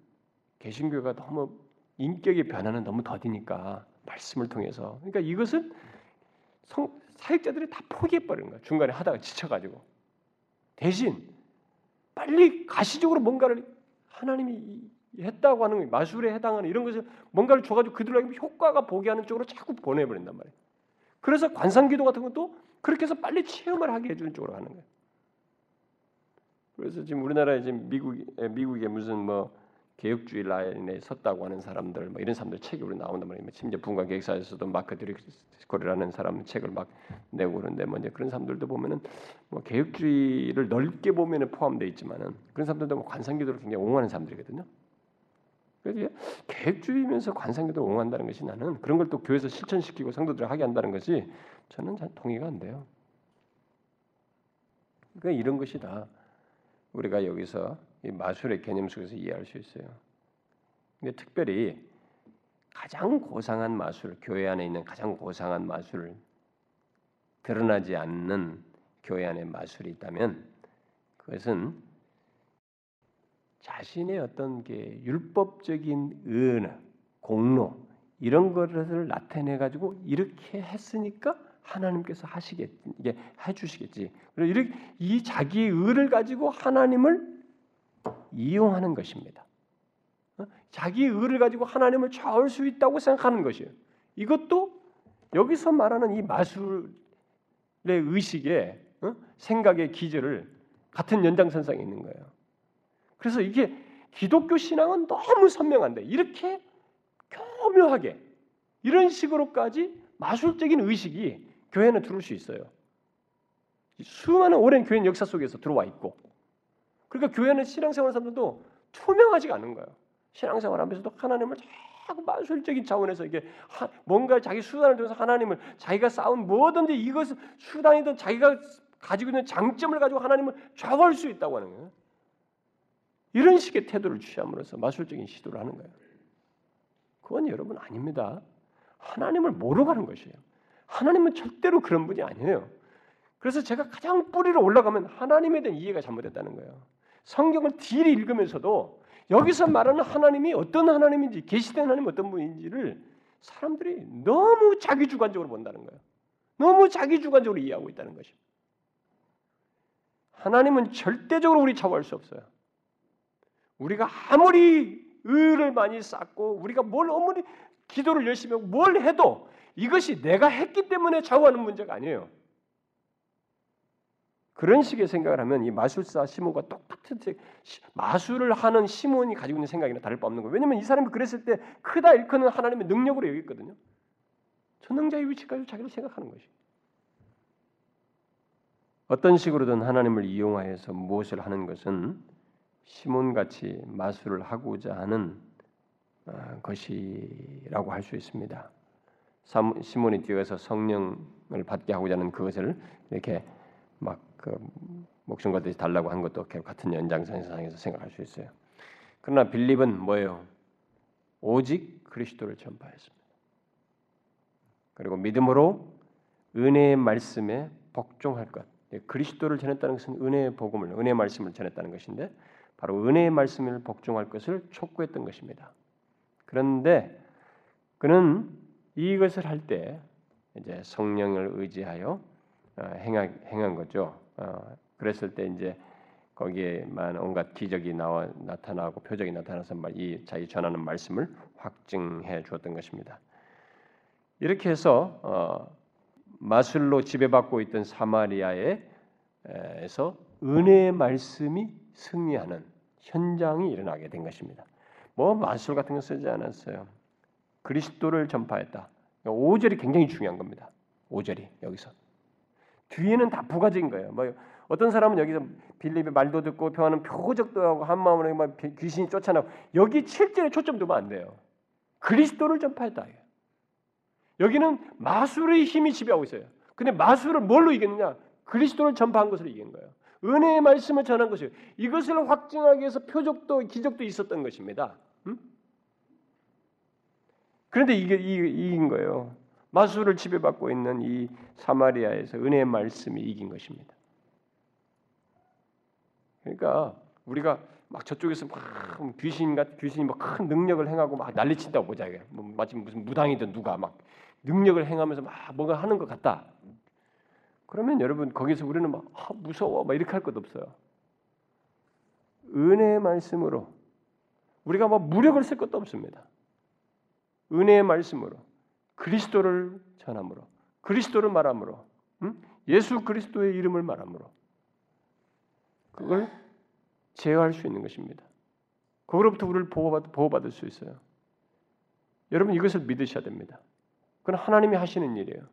개신교가 너무 인격의 변화는 너무 더디니까 말씀을 통해서 그러니까 이것은 성, 사역자들이 다 포기해 버리는 거야. 중간에 하다가 지쳐가지고 대신 빨리 가시적으로 뭔가를 하나님이 했다고 하는 마술에 해당하는 이런 것을 뭔가를 줘가지고 그들에게 효과가 보게 하는 쪽으로 자꾸 보내버린단 말이에요. 그래서 관상기도 같은 것도 그렇게 해서 빨리 체험을 하게 해주는 쪽으로 가는 거예요. 그래서 지금 우리나라에 지금 미국 미국에 무슨 뭐 개혁주의 라인에 섰다고 하는 사람들 뭐 이런 사람들 책이 우리 나온단 말이에요. 심지어 분과 계획사에서도 마크 드리스코리라는 사람 책을 막 내고 그러는데 뭐 이제 그런 사람들도 보면은 뭐 개혁주의를 넓게 보면은 포함되어 있지만은 그런 사람들도 뭐 관상기도를 굉장히 옹호하는 사람들이거든요. 그래서 계획주의면서 관상기도를 옹호한다는 것이 나는 그런 걸 또 교회에서 실천시키고 성도들 하게 한다는 것이 저는 잘 동의가 안 돼요. 그러니까 이런 것이 다. 우리가 여기서 이 마술의 개념 속에서 이해할 수 있어요. 근데 특별히 가장 고상한 마술, 교회 안에 있는 가장 고상한 마술, 드러나지 않는 교회 안에 마술이 있다면 그것은 자신의 어떤 게 율법적인 은, 공로 이런 것을 나타내 가지고 이렇게 했으니까 하나님께서 하시겠 이게 해주시겠지. 그리고 이렇게 이 자기의 의를 가지고 하나님을 이용하는 것입니다. 어? 자기의 의를 가지고 하나님을 좌울 수 있다고 생각하는 것이에요. 이것도 여기서 말하는 이 마술의 의식의 어? 생각의 기저를 같은 연장선상에 있는 거예요. 그래서 이게 기독교 신앙은 너무 선명한데 이렇게 교묘하게 이런 식으로까지 마술적인 의식이 교회는 들어올 수 있어요. 수많은 오랜 교회 역사 속에서 들어와 있고 그러니까 교회는 신앙생활 사람들도 투명하지가 않은 거예요. 신앙생활 하면서도 하나님을 자꾸 마술적인 차원에서 이게 뭔가 자기 수단을 통해서 하나님을 자기가 쌓은 뭐든지 이것을 수단이든 자기가 가지고 있는 장점을 가지고 하나님을 좌우할 수 있다고 하는 거예요. 이런 식의 태도를 취함으로써 마술적인 시도를 하는 거예요. 그건 여러분 아닙니다. 하나님을 모르고 하는 것이에요. 하나님은 절대로 그런 분이 아니에요. 그래서 제가 가장 뿌리로 올라가면 하나님에 대한 이해가 잘못됐다는 거예요. 성경을 딜히 읽으면서도 여기서 말하는 하나님이 어떤 하나님인지 계시된 하나님 어떤 분인지를 사람들이 너무 자기 주관적으로 본다는 거예요. 너무 자기 주관적으로 이해하고 있다는 것입니다. 하나님은 절대적으로 우리 차고할 수 없어요. 우리가 아무리 의를 많이 쌓고 우리가 뭘 아무리 기도를 열심히 하고 뭘 해도 이것이 내가 했기 때문에 좌우하는 문제가 아니에요. 그런 식의 생각을 하면 이 마술사 시몬과 똑같은 마술을 하는 시몬이 가지고 있는 생각이나 다를 바 없는 거예요. 왜냐하면 이 사람이 그랬을 때 크다 일컫는 하나님의 능력으로 여겼거든요. 전능자의 위치까지 자기를 생각하는 것이. 어떤 식으로든 하나님을 이용하여서 무엇을 하는 것은 시몬같이 마술을 하고자 하는 아, 것이라고 할 수 있습니다. 시몬이 뛰어서 성령을 받게 하고자 하는 그것을 이렇게 막 그 목숨과 듯이 달라고 한 것도 같은 연장선상에서 생각할 수 있어요. 그러나 빌립은 뭐예요? 오직 그리스도를 전파했습니다. 그리고 믿음으로 은혜의 말씀에 복종할 것. 예, 그리스도를 전했다는 것은 은혜의 복음을, 은혜의 말씀을 전했다는 것인데 바로 은혜의 말씀을 복종할 것을 촉구했던 것입니다. 그런데 그는 이것을 할 때 이제 성령을 의지하여 어, 행한 거죠. 어, 그랬을 때 이제 거기에만 온갖 기적이 나와 나타나고 표적이 나타나서 이 자기 전하는 말씀을 확증해 주었던 것입니다. 이렇게 해서 어, 마술로 지배받고 있던 사마리아에서 은혜의 말씀이 승리하는 현장이 일어나게 된 것입니다. 뭐 마술 같은 거 쓰지 않았어요. 그리스도를 전파했다. 5절이 굉장히 중요한 겁니다. 5절이 여기서 뒤에는 다 부가적인 거예요. 뭐 어떤 사람은 여기서 빌립의 말도 듣고 표하는 표적도 하고 한 마음으로 막 귀신이 쫓아나고 여기 7절에 초점 두면 안 돼요. 그리스도를 전파했다. 여기는 마술의 힘이 지배하고 있어요. 근데 마술을 뭘로 이겼느냐? 그리스도를 전파한 것으로 이긴 거예요. 은혜의 말씀을 전한 것이에요. 이것을 확증하기 위해서 표적도 기적도 있었던 것입니다. 음? 그런데 이게 이긴 거예요. 마술을 지배받고 있는 이 사마리아에서 은혜의 말씀이 이긴 것입니다. 그러니까 우리가 막 저쪽에서 막 귀신 같 귀신이 막 큰 능력을 행하고 막 난리친다고 보자 이게 뭐 마치 무슨 무당이든 누가 막 능력을 행하면서 막 뭔가 하는 것 같다. 그러면 여러분 거기서 우리는 막 아, 무서워 막 이렇게 할 것 없어요. 은혜의 말씀으로 우리가 뭐 무력을 쓸 것도 없습니다. 은혜의 말씀으로 그리스도를 전함으로 그리스도를 말함으로 응? 예수 그리스도의 이름을 말함으로 그걸 제어할 수 있는 것입니다. 그로부터 우리를 보호받, 보호받을 수 있어요. 여러분 이것을 믿으셔야 됩니다. 그건 하나님이 하시는 일이에요.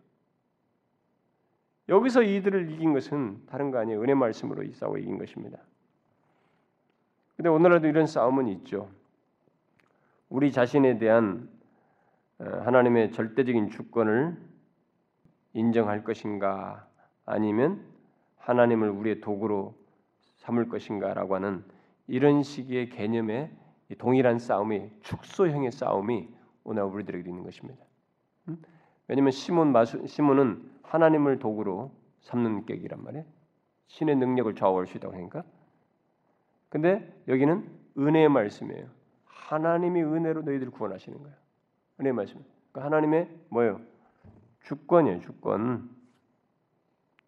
여기서 이들을 이긴 것은 다른 거 아니에요. 은혜 말씀으로 이 싸워 이긴 것입니다. 근데 오늘날도 이런 싸움은 있죠. 우리 자신에 대한 어, 하나님의 절대적인 주권을 인정할 것인가 아니면 하나님을 우리의 도구로 삼을 것인가라고 하는 이런 식의 개념의 동일한 싸움이 축소형의 싸움이 오늘 우리들에게 있는 것입니다. 왜냐하면 시몬 마수, 시몬은 하나님을 도구로 삼는 격이란 말이에요. 신의 능력을 좌우할 수 있다고 하니까. 근데 여기는 은혜의 말씀이에요. 하나님이 은혜로 너희들을 구원하시는 거예요. 은혜의 말씀. 그러니까 하나님의 뭐예요? 주권이에요, 주권.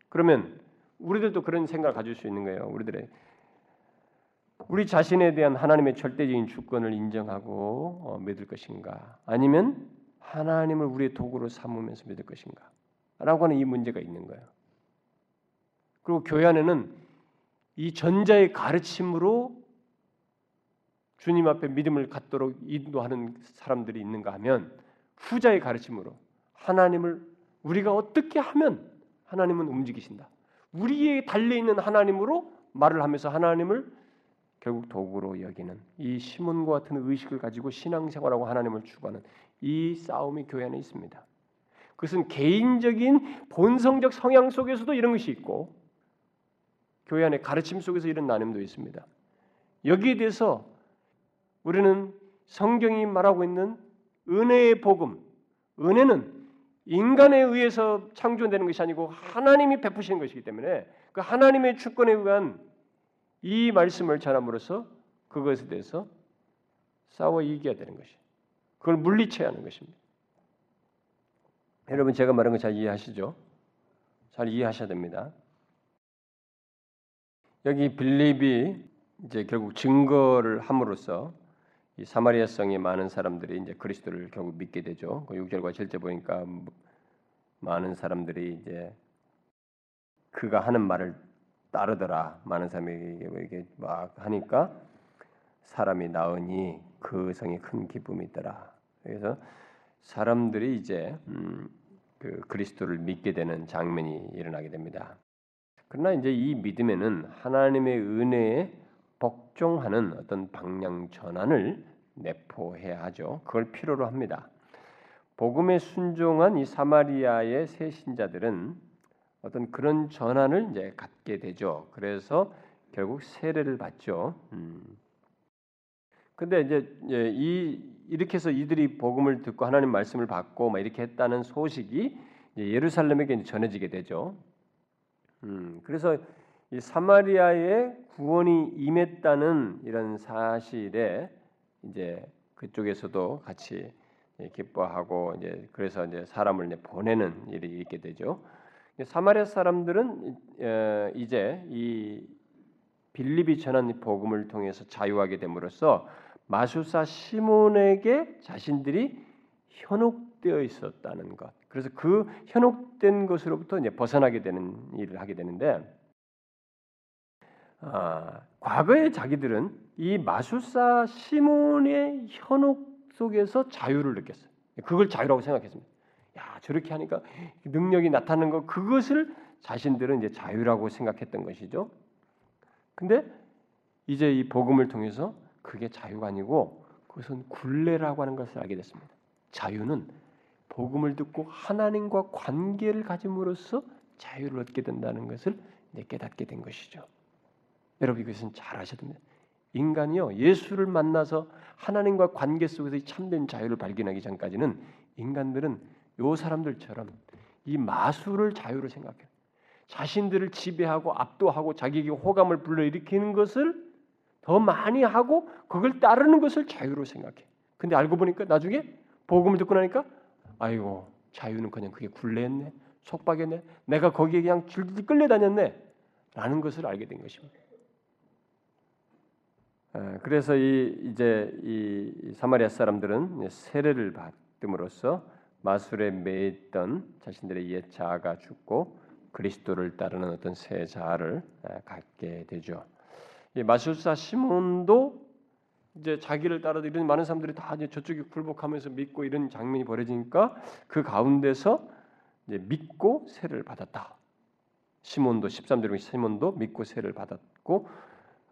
그러면 우리들도 그런 생각을 가질 수 있는 거예요. 우리들의 우리 자신에 대한 하나님의 절대적인 주권을 인정하고 어, 믿을 것인가? 아니면 하나님을 우리의 도구로 삼으면서 믿을 것인가? 라고 하는 이 문제가 있는 거예요. 그리고 교회 안에는 이 전자의 가르침으로 주님 앞에 믿음을 갖도록 인도하는 사람들이 있는가 하면 후자의 가르침으로 하나님을 우리가 어떻게 하면 하나님은 움직이신다. 우리에 달려 있는 하나님으로 말을 하면서 하나님을 결국 도구로 여기는 이 시몬과 같은 의식을 가지고 신앙생활하고 하나님을 추구하는 이 싸움이 교회 안에 있습니다. 그것은 개인적인 본성적 성향 속에서도 이런 것이 있고 교회 안에 가르침 속에서 이런 나눔도 있습니다. 여기에 대해서 우리는 성경이 말하고 있는 은혜의 복음, 은혜는 인간에 의해서 창조되는 것이 아니고 하나님이 베푸시는 것이기 때문에 그 하나님의 주권에 의한 이 말씀을 전함으로써 그것에 대해서 싸워 이겨야 되는 것이. 그걸 물리쳐야 하는 것입니다. 여러분 제가 말한 거 잘 이해하시죠? 잘 이해하셔야 됩니다. 여기 빌립이 이제 결국 증거를 함으로써 이 사마리아 성의 많은 사람들이 이제 그리스도를 결국 믿게 되죠. 그 6절과 7절 보니까 많은 사람들이 이제 그가 하는 말을 따르더라. 많은 사람이 이게 막 하니까 사람이 나으니 그 성에 큰 기쁨이 있더라. 그래서 사람들이 이제 음, 그 그리스도를 믿게 되는 장면이 일어나게 됩니다. 그러나 이제 이 믿음에는 하나님의 은혜에 복종하는 어떤 방향 전환을 내포해야 하죠. 그걸 필요로 합니다. 복음에 순종한 이 사마리아의 새 신자들은 어떤 그런 전환을 이제 갖게 되죠. 그래서 결국 세례를 받죠. 음. 근데 이제 이 이렇게 해서 이들이 복음을 듣고 하나님 말씀을 받고 막 이렇게 했다는 소식이 예루살렘에게 전해지게 되죠. 음, 그래서 이 사마리아에 구원이 임했다는 이런 사실에 이제 그쪽에서도 같이 기뻐하고 이제 그래서 이제 사람을 이제 보내는 일이 있게 되죠. 사마리아 사람들은 어, 이제 이 빌립이 전한 복음을 통해서 자유하게 됨으로써 마술사 시몬에게 자신들이 현혹되어 있었다는 것. 그래서 그 현혹된 것으로부터 이제 벗어나게 되는 일을 하게 되는데 아, 과거에 자기들은 이 마술사 시몬의 현혹 속에서 자유를 느꼈어요. 그걸 자유라고 생각했습니다. 야 저렇게 하니까 능력이 나타나는 거 그것을 자신들은 이제 자유라고 생각했던 것이죠. 근데 이제 이 복음을 통해서 그게 자유가 아니고 그것은 굴레라고 하는 것을 알게 됐습니다. 자유는 복음을 듣고 하나님과 관계를 가짐으로써 자유를 얻게 된다는 것을 깨닫게 된 것이죠. 여러분 이것은 잘 아셔야 됩니다. 인간이요 예수를 만나서 하나님과 관계 속에서 참된 자유를 발견하기 전까지는 인간들은 요 사람들처럼 이 마술을 자유로 생각해요. 자신들을 지배하고 압도하고 자기에게 호감을 불러일으키는 것을 더 많이 하고 그걸 따르는 것을 자유로 생각해. 근데 알고 보니까 나중에 복음을 듣고 나니까 아이고 자유는 그냥 그게 굴레였네, 속박이네, 내가 거기에 그냥 줄줄 끌려다녔네, 라는 것을 알게 된 것입니다. 아, 그래서 이 이제 이 사마리아 사람들은 세례를 받음으로써 마술에 매있던 자신들의 옛 자아가 죽고 그리스도를 따르는 어떤 새 자아를 아, 갖게 되죠. 이 마술사 시몬도 이제 자기를 따라서 이런 많은 사람들이 다 이제 저쪽에 굴복하면서 믿고 이런 장면이 벌어지니까 그 가운데서 이제 믿고 세를 받았다. 시몬도 13절에 시몬도 믿고 세를 받았고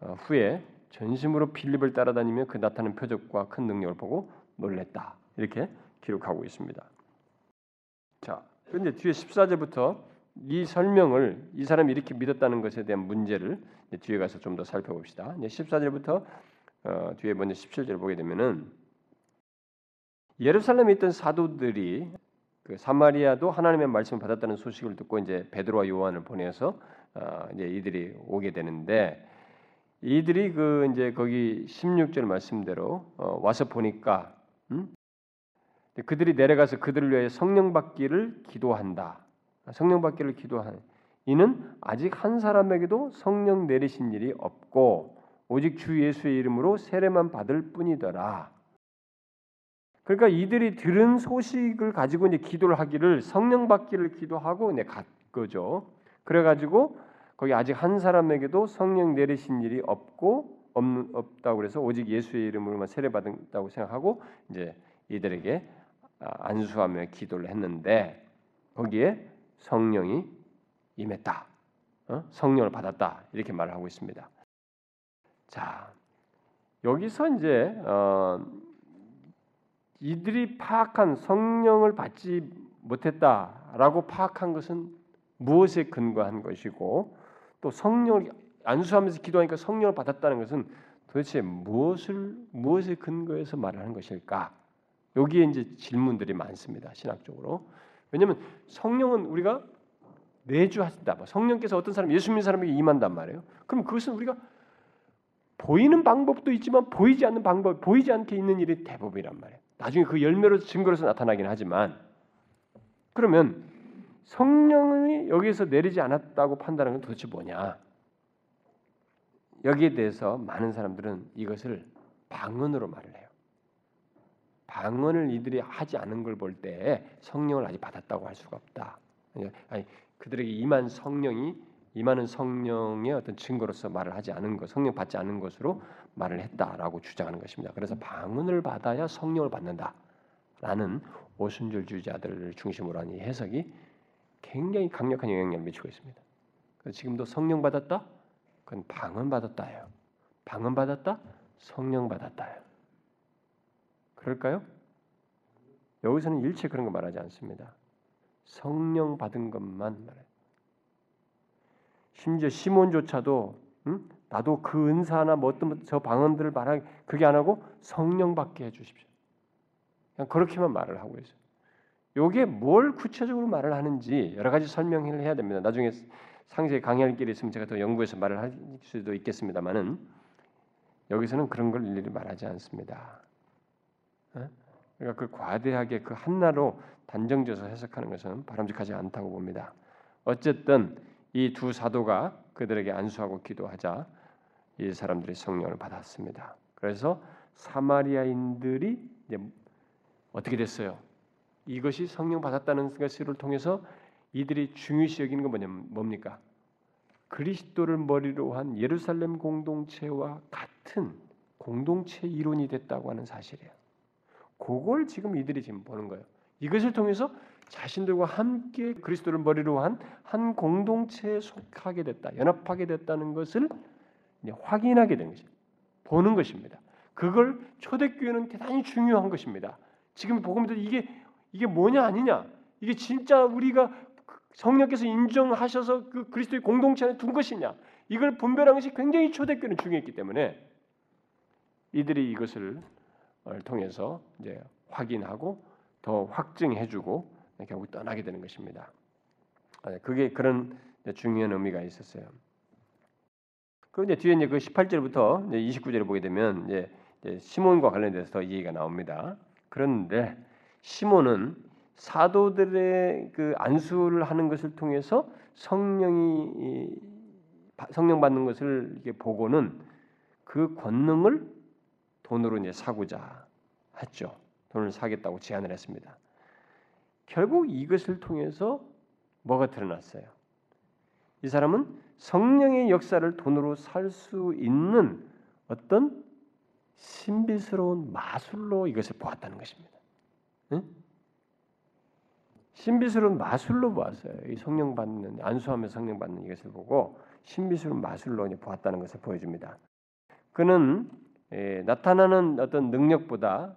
어, 후에 전심으로 필립을 따라다니며 그 나타나는 표적과 큰 능력을 보고 놀랬다. 이렇게 기록하고 있습니다. 자, 그런데 뒤에 14절부터 이 설명을 이 사람이 이렇게 믿었다는 것에 대한 문제를 뒤에 가서 좀 더 살펴봅시다. 14절부터 어, 뒤에 먼저 17절 보게 되면은 예루살렘에 있던 사도들이 그 사마리아도 하나님의 말씀을 받았다는 소식을 듣고 이제 베드로와 요한을 보내서 어, 이제 이들이 오게 되는데 이들이 그 이제 거기 16절 말씀대로 어, 와서 보니까 음? 그들이 내려가서 그들을 위해 성령 받기를 기도한다. 성령 받기를 기도하는 이는 아직 한 사람에게도 성령 내리신 일이 없고 오직 주 예수의 이름으로 세례만 받을 뿐이더라. 그러니까 이들이 들은 소식을 가지고 이제 기도를 하기를 성령 받기를 기도하고 이제 간 거죠. 그래 가지고 거기 아직 한 사람에게도 성령 내리신 일이 없고 없는 없다고 그래서 오직 예수의 이름으로만 세례 받았다고 생각하고 이제 이들에게 아, 안수하며 기도를 했는데 거기에 성령이 임했다. 어? 성령을 받았다. 이렇게 말을 하고 있습니다. 자, 여기서 이제 어, 이들이 파악한 성령을 받지 못했다라고 파악한 것은 무엇에 근거한 것이고 또 성령을 안수하면서 기도하니까 성령을 받았다는 것은 도대체 무엇을 무엇에 근거해서 말하는 것일까? 여기에 이제 질문들이 많습니다. 신학적으로. 왜냐하면 성령은 우리가 내주하신다. 뭐 성령께서 어떤 사람 예수 믿는 사람에게 임한단 말이에요. 그럼 그것은 우리가 보이는 방법도 있지만 보이지 않는 방법, 보이지 않게 있는 일이 대부분이란 말이에요. 나중에 그 열매로 증거로서 나타나긴 하지만 그러면 성령이 여기서 내리지 않았다고 판단하는 건 도대체 뭐냐? 여기에 대해서 많은 사람들은 이것을 방언으로 말을 해요. 방언을 이들이 하지 않은 걸 볼 때 성령을 아직 받았다고 할 수가 없다. 아니 그들에게 임한 성령이 임하는 성령의 어떤 증거로서 말을 하지 않은 것, 성령 받지 않은 것으로 말을 했다라고 주장하는 것입니다. 그래서 방언을 받아야 성령을 받는다라는 오순절주의자들을 중심으로 한 이 해석이 굉장히 강력한 영향력을 미치고 있습니다. 지금도 성령 받았다? 그건 방언 받았다예요. 방언 받았다? 성령 받았다예요. 그럴까요? 여기서는 일체 그런 거 말하지 않습니다. 성령 받은 것만 말해요. 심지어 시몬조차도 응? 나도 그 은사나 뭐 어떤 저 방언들을 말하 그게 안 하고 성령 받게 해 주십시오. 그냥 그렇게만 말을 하고 있어요. 요게 뭘 구체적으로 말을 하는지 여러 가지 설명을 해야 됩니다. 나중에 상세히 강의할 길이 있으면 제가 더 연구해서 말을 할 수도 있겠습니다만은 여기서는 그런 걸 일일이 말하지 않습니다. 그러니까 그 과대하게 그 한나로 단정져서 해석하는 것은 바람직하지 않다고 봅니다. 어쨌든 이 두 사도가 그들에게 안수하고 기도하자 이 사람들이 성령을 받았습니다. 그래서 사마리아인들이 어떻게 됐어요? 이것이 성령 받았다는 것을 통해서 이들이 중요시 여기는 건 뭐냐면 뭡니까? 그리스도를 머리로 한 예루살렘 공동체와 같은 공동체 이론이 됐다고 하는 사실이에요. 그걸 지금 이들이 지금 보는 거예요. 이것을 통해서 자신들과 함께 그리스도를 머리로 한 한 공동체에 속하게 됐다, 연합하게 됐다는 것을 확인하게 된 것입니다. 보는 것입니다. 그걸 초대교회는 대단히 중요한 것입니다. 지금 복음에서 이게 이게 뭐냐 아니냐, 이게 진짜 우리가 성령께서 인정하셔서 그 그리스도의 공동체 안에 둔 것이냐, 이걸 분별하는 것이 굉장히 초대교회는 중요했기 때문에 이들이 이것을 통해서 이제 확인하고 더 확증해주고 결국 떠나게 되는 것입니다. 아, 그게 그런 중요한 의미가 있었어요. 그런데 뒤에 이제 그 18절부터 29절을 보게 되면 이제 시몬과 관련돼서 더 얘기가 나옵니다. 그런데 시몬은 사도들의 그 안수를 하는 것을 통해서 성령이 성령 받는 것을 이렇게 보고는 그 권능을 돈으로 이제 사고자 했죠. 돈을 사겠다고 제안을 했습니다. 결국 이것을 통해서 뭐가 드러났어요? 이 사람은 성령의 역사를 돈으로 살 수 있는 어떤 신비스러운 마술로 이것을 보았다는 것입니다. 응? 신비스러운 마술로 보았어요. 이 성령 받는 안수하며 성령 받는 이것을 보고 신비스러운 마술로 보았다는 것을 보여줍니다. 그는 에, 나타나는 어떤 능력보다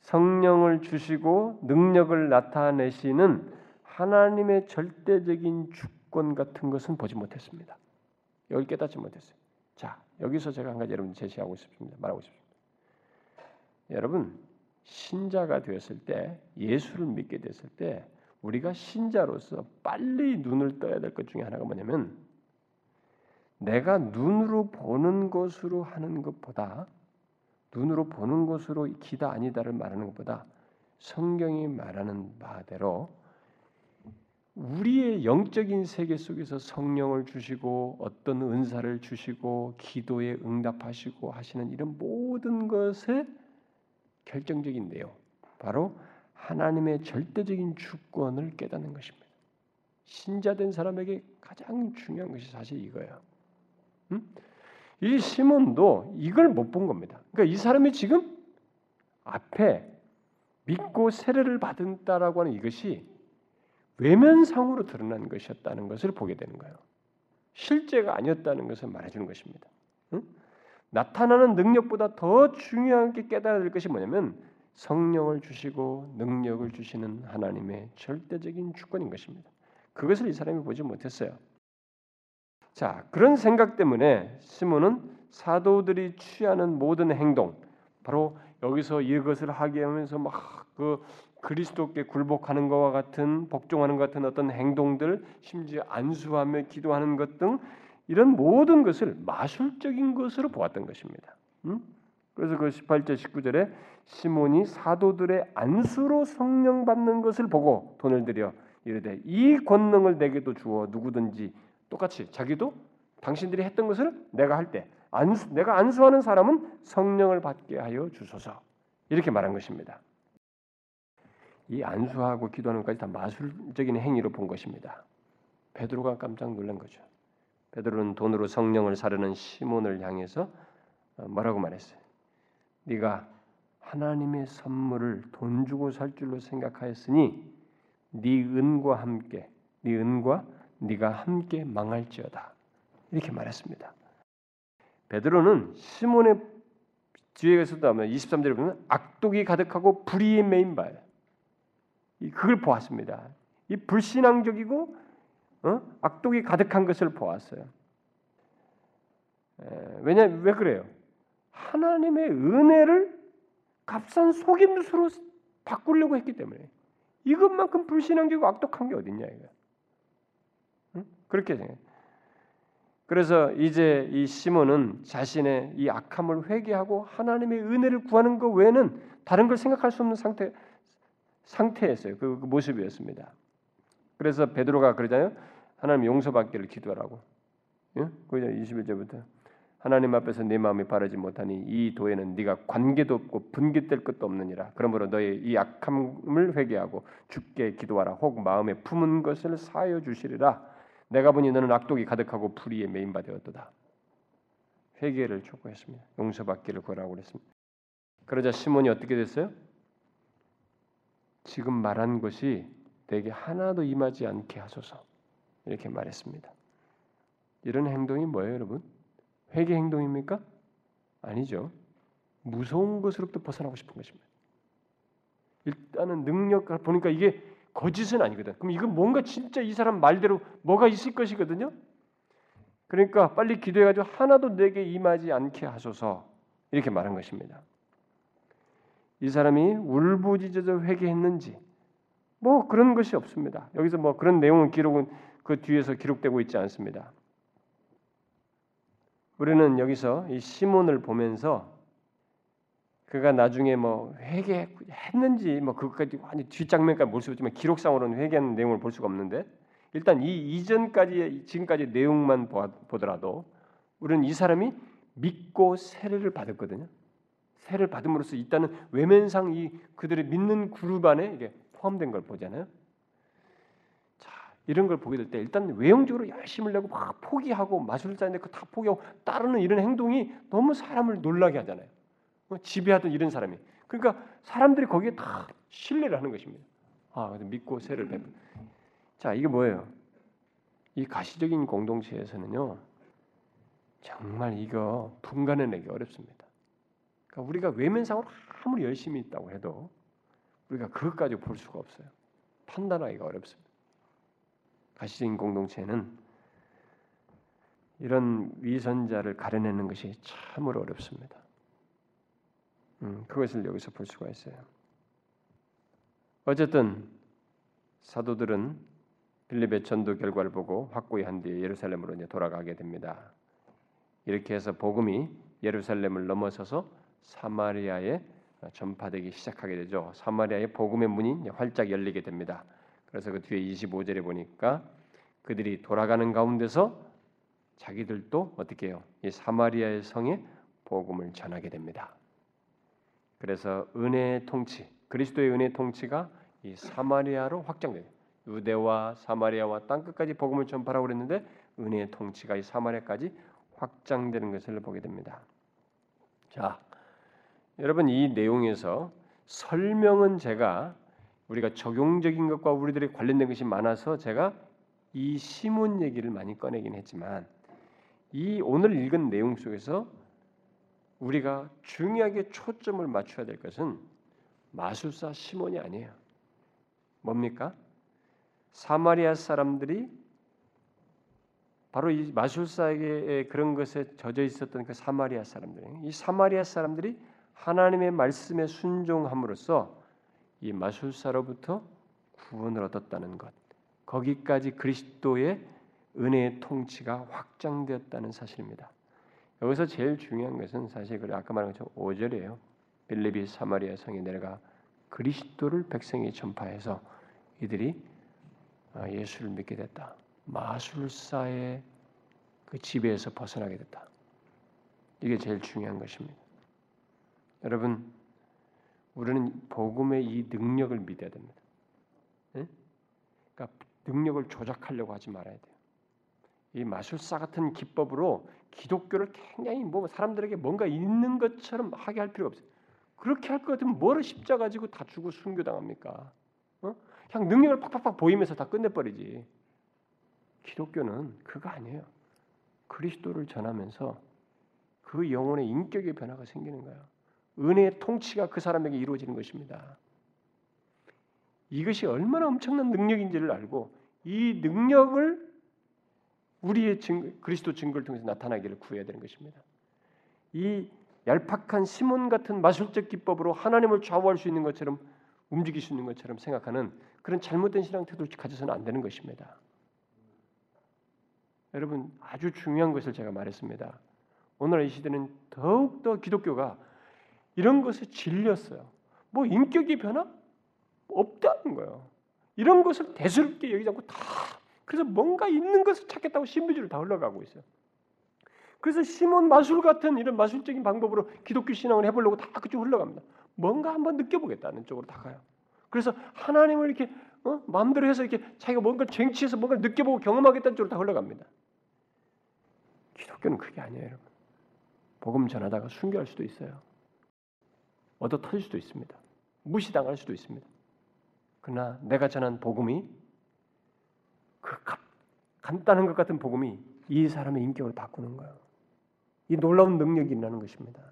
성령을 주시고 능력을 나타내시는 하나님의 절대적인 주권 같은 것은 보지 못했습니다. 여기 깨닫지 못했어요. 자, 여기서 제가 한 가지 여러분 제시하고 싶습니다. 말하고 싶습니다. 여러분, 신자가 되었을 때, 예수를 믿게 됐을 때, 우리가 신자로서 빨리 눈을 떠야 될 것 중에 하나가 뭐냐면, 내가 눈으로 보는 것으로 하는 것보다 눈으로 보는 것으로 기다 아니다를 말하는 것보다 성경이 말하는 바대로 우리의 영적인 세계 속에서 성령을 주시고 어떤 은사를 주시고 기도에 응답하시고 하시는 이런 모든 것의 결정적인 내용 바로 하나님의 절대적인 주권을 깨닫는 것입니다. 신자된 사람에게 가장 중요한 것이 사실 이거예요. 음? 이 시몬도 이걸 못 본 겁니다. 그러니까 이 사람이 지금 앞에 믿고 세례를 받은다라고 하는 이것이 외면상으로 드러난 것이었다는 것을 보게 되는 거예요. 실제가 아니었다는 것을 말해주는 것입니다. 응? 나타나는 능력보다 더 중요하게 깨달아야 될 것이 뭐냐면 성령을 주시고 능력을 주시는 하나님의 절대적인 주권인 것입니다. 그것을 이 사람이 보지 못했어요. 자, 그런 생각 때문에 시몬은 사도들이 취하는 모든 행동, 바로 여기서 이것을 하게 하면서 막 그 그리스도께 굴복하는 것과 같은 복종하는 것 같은 어떤 행동들, 심지어 안수하며 기도하는 것 등 이런 모든 것을 마술적인 것으로 보았던 것입니다. 음? 그래서 그 18절 19절에 시몬이 사도들의 안수로 성령 받는 것을 보고 돈을 들여 이르되 이 권능을 내게도 주어 누구든지 똑같이 자기도 당신들이 했던 것을 내가 할 때 안수 내가 안수하는 사람은 성령을 받게 하여 주소서 이렇게 말한 것입니다. 이 안수하고 기도하는 것까지 다 마술적인 행위로 본 것입니다. 베드로가 깜짝 놀란 거죠. 베드로는 돈으로 성령을 사려는 시몬을 향해서 어, 뭐라고 말했어요? 네가 하나님의 선물을 돈 주고 살 줄로 생각하였으니 네 은과 함께 네 은과 네가 함께 망할지어다. 이렇게 말했습니다. 베드로는 시몬의 뒤에서도 하면 23절에 보면 악독이 가득하고 불의에 메인 바예요. 그걸 보았습니다. 이 불신앙적이고 어? 악독이 가득한 것을 보았어요. 에, 왜냐 왜 그래요? 하나님의 은혜를 값싼 속임수로 바꾸려고 했기 때문에 이것만큼 불신앙적이고 악독한 게 어딨냐 이거. 응? 그렇게 생각. 그래서 이제 이 시몬은 자신의 이 악함을 회개하고 하나님의 은혜를 구하는 것 외에는 다른 걸 생각할 수 없는 상태 상태였어요. 그, 그 모습이었습니다. 그래서 베드로가 그러잖아요. 하나님 용서받기를 기도하라고. 예? 거기다 21절부터 하나님 앞에서 네 마음이 바르지 못하니 이 도에는 네가 관계도 없고 분깃될 것도 없느니라. 그러므로 너의 이 악함을 회개하고 죽게 기도하라. 혹 마음에 품은 것을 사여 주시리라. 내가 보니 너는 악독이 가득하고 불의에 메인 바 되었도다. 회개를 촉구했습니다. 용서받기를 구하라고 그랬습니다. 그러자 시몬이 어떻게 됐어요? 지금 말한 것이 내게 하나도 임하지 않게 하소서 이렇게 말했습니다. 이런 행동이 뭐예요, 여러분? 회개 행동입니까? 아니죠. 무서운 것으로부터 벗어나고 싶은 것입니다. 일단은 능력 보니까 이게 거짓은 아니거든. 그럼 이건 뭔가 진짜 이 사람 말대로 뭐가 있을 것이거든요. 그러니까 빨리 기도해가지고 하나도 내게 임하지 않게 하소서 이렇게 말한 것입니다. 이 사람이 울부짖어서 회개했는지 뭐 그런 것이 없습니다. 여기서 뭐 그런 내용은 기록은 그 뒤에서 기록되고 있지 않습니다. 우리는 여기서 이 시몬을 보면서 그가 나중에 뭐 회개했는지 뭐 그것까지 완전 뒷장면까지 볼 수 없지만 기록상으로는 회개하는 내용을 볼 수가 없는데 일단 이 이전까지 지금까지 내용만 보더라도 우리는 이 사람이 믿고 세례를 받았거든요. 세를 받음으로써 일단은 외면상 이 그들의 믿는 그룹 안에 이게 포함된 걸 보잖아요. 자, 이런 걸 보게 될 때 일단 외형적으로 열심을 내고 막 포기하고 마술사인데 그 다 포기하고 따르는 이런 행동이 너무 사람을 놀라게 하잖아요. 뭐 지배하던 이런 사람이. 그러니까 사람들이 거기에 다 신뢰를 하는 것입니다. 아, 믿고 세를 베. 자, 이게 뭐예요? 이 가시적인 공동체에서는요. 정말 이거 분간해내기 어렵습니다. 그러니까 우리가 외면상으로 아무리 열심히 있다고 해도 우리가 그것까지 볼 수가 없어요. 판단하기가 어렵습니다. 가시적인 공동체는 이런 위선자를 가려내는 것이 참으로 어렵습니다. 음, 그것을 여기서 볼 수가 있어요. 어쨌든 사도들은 빌립의 전도 결과를 보고 확고히 한 뒤에 예루살렘으로 이제 돌아가게 됩니다. 이렇게 해서 복음이 예루살렘을 넘어서서 사마리아에 전파되기 시작하게 되죠. 사마리아의 복음의 문이 활짝 열리게 됩니다. 그래서 그 뒤에 25절에 보니까 그들이 돌아가는 가운데서 자기들도 어떻게 해요? 이 사마리아의 성에 복음을 전하게 됩니다. 그래서 은혜의 통치, 그리스도의 은혜의 통치가 이 사마리아로 확장돼요. 유대와 사마리아와 땅 끝까지 복음을 전파하고 그랬는데 은혜의 통치가 이 사마리아까지 확장되는 것을 보게 됩니다. 자, 여러분 이 내용에서 설명은 제가 우리가 적용적인 것과 우리들이 관련된 것이 많아서 제가 이 시몬 얘기를 많이 꺼내긴 했지만 이 오늘 읽은 내용 속에서 우리가 중요하게 초점을 맞춰야 될 것은 마술사 시몬이 아니에요. 뭡니까? 사마리아 사람들이 바로 이 마술사에게 그런 것에 젖어 있었던 그 사마리아 사람들, 이 사마리아 사람들이 하나님의 말씀에 순종함으로써 이 마술사로부터 구원을 얻었다는 것. 거기까지 그리스도의 은혜의 통치가 확장되었다는 사실입니다. 여기서 제일 중요한 것은 사실 그 아까 말한 것처럼 5절이에요. 빌립이 사마리아 성에 내려가 그리스도를 백성에 전파해서 이들이 아, 예수를 믿게 됐다. 마술사의 그 지배에서 벗어나게 됐다. 이게 제일 중요한 것입니다. 여러분, 우리는 복음의 이 능력을 믿어야 됩니다. 네? 그러니까 능력을 조작하려고 하지 말아야 돼요. 이 마술사 같은 기법으로 기독교를 굉장히 뭐 사람들에게 뭔가 있는 것처럼 하게 할 필요가 없어요. 그렇게 할 것 같으면 뭐를 십자 가지고 다 주고 순교당합니까? 어? 그냥 능력을 팍팍팍 보이면서 다 끝내버리지. 기독교는 그거 아니에요. 그리스도를 전하면서 그 영혼의 인격의 변화가 생기는 거야. 은혜의 통치가 그 사람에게 이루어지는 것입니다. 이것이 얼마나 엄청난 능력인지를 알고 이 능력을 우리의 증, 그리스도 증거를 통해서 나타나기를 구해야 되는 것입니다. 이 얄팍한 시몬 같은 마술적 기법으로 하나님을 좌우할 수 있는 것처럼 움직일 수 있는 것처럼 생각하는 그런 잘못된 신앙 태도를 가져서는 안 되는 것입니다. 여러분 아주 중요한 것을 제가 말했습니다. 오늘 이 시대는 더욱 더 기독교가 이런 것에 질렸어요. 뭐 인격이 변화 없다는 거예요. 이런 것을 대수롭게 여기지 않고 다 그래서 뭔가 있는 것을 찾겠다고 신비주의로 다 흘러가고 있어요. 그래서 시몬 마술 같은 이런 마술적인 방법으로 기독교 신앙을 해보려고 다 그쪽 흘러갑니다. 뭔가 한번 느껴보겠다는 쪽으로 다 가요. 그래서 하나님을 이렇게 어? 마음대로 해서 이렇게 자기가 뭔가 쟁취해서 뭔가 느껴보고 경험하겠다는 쪽으로 다 흘러갑니다. 기독교는 그게 아니에요, 여러분. 복음 전하다가 순교할 수도 있어요. 얻어 터질 수도 있습니다. 무시당할 수도 있습니다. 그러나 내가 전한 복음이 그 간단한 것 같은 복음이 이 사람의 인격을 바꾸는 거예요. 이 놀라운 능력이 있는 것입니다.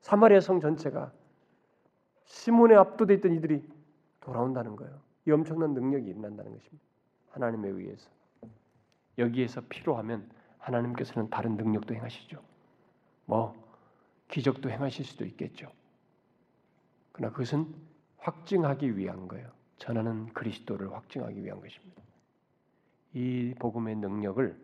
사마리아 성 전체가 시몬에 압도돼 있던 이들이 돌아온다는 거예요. 이 엄청난 능력이 일어난다는 것입니다. 하나님에 의해서 여기에서 필요하면 하나님께서는 다른 능력도 행하시죠. 뭐 기적도 행하실 수도 있겠죠. 그러나 그것은 확증하기 위한 거예요. 전하는 그리스도를 확증하기 위한 것입니다. 이 복음의 능력을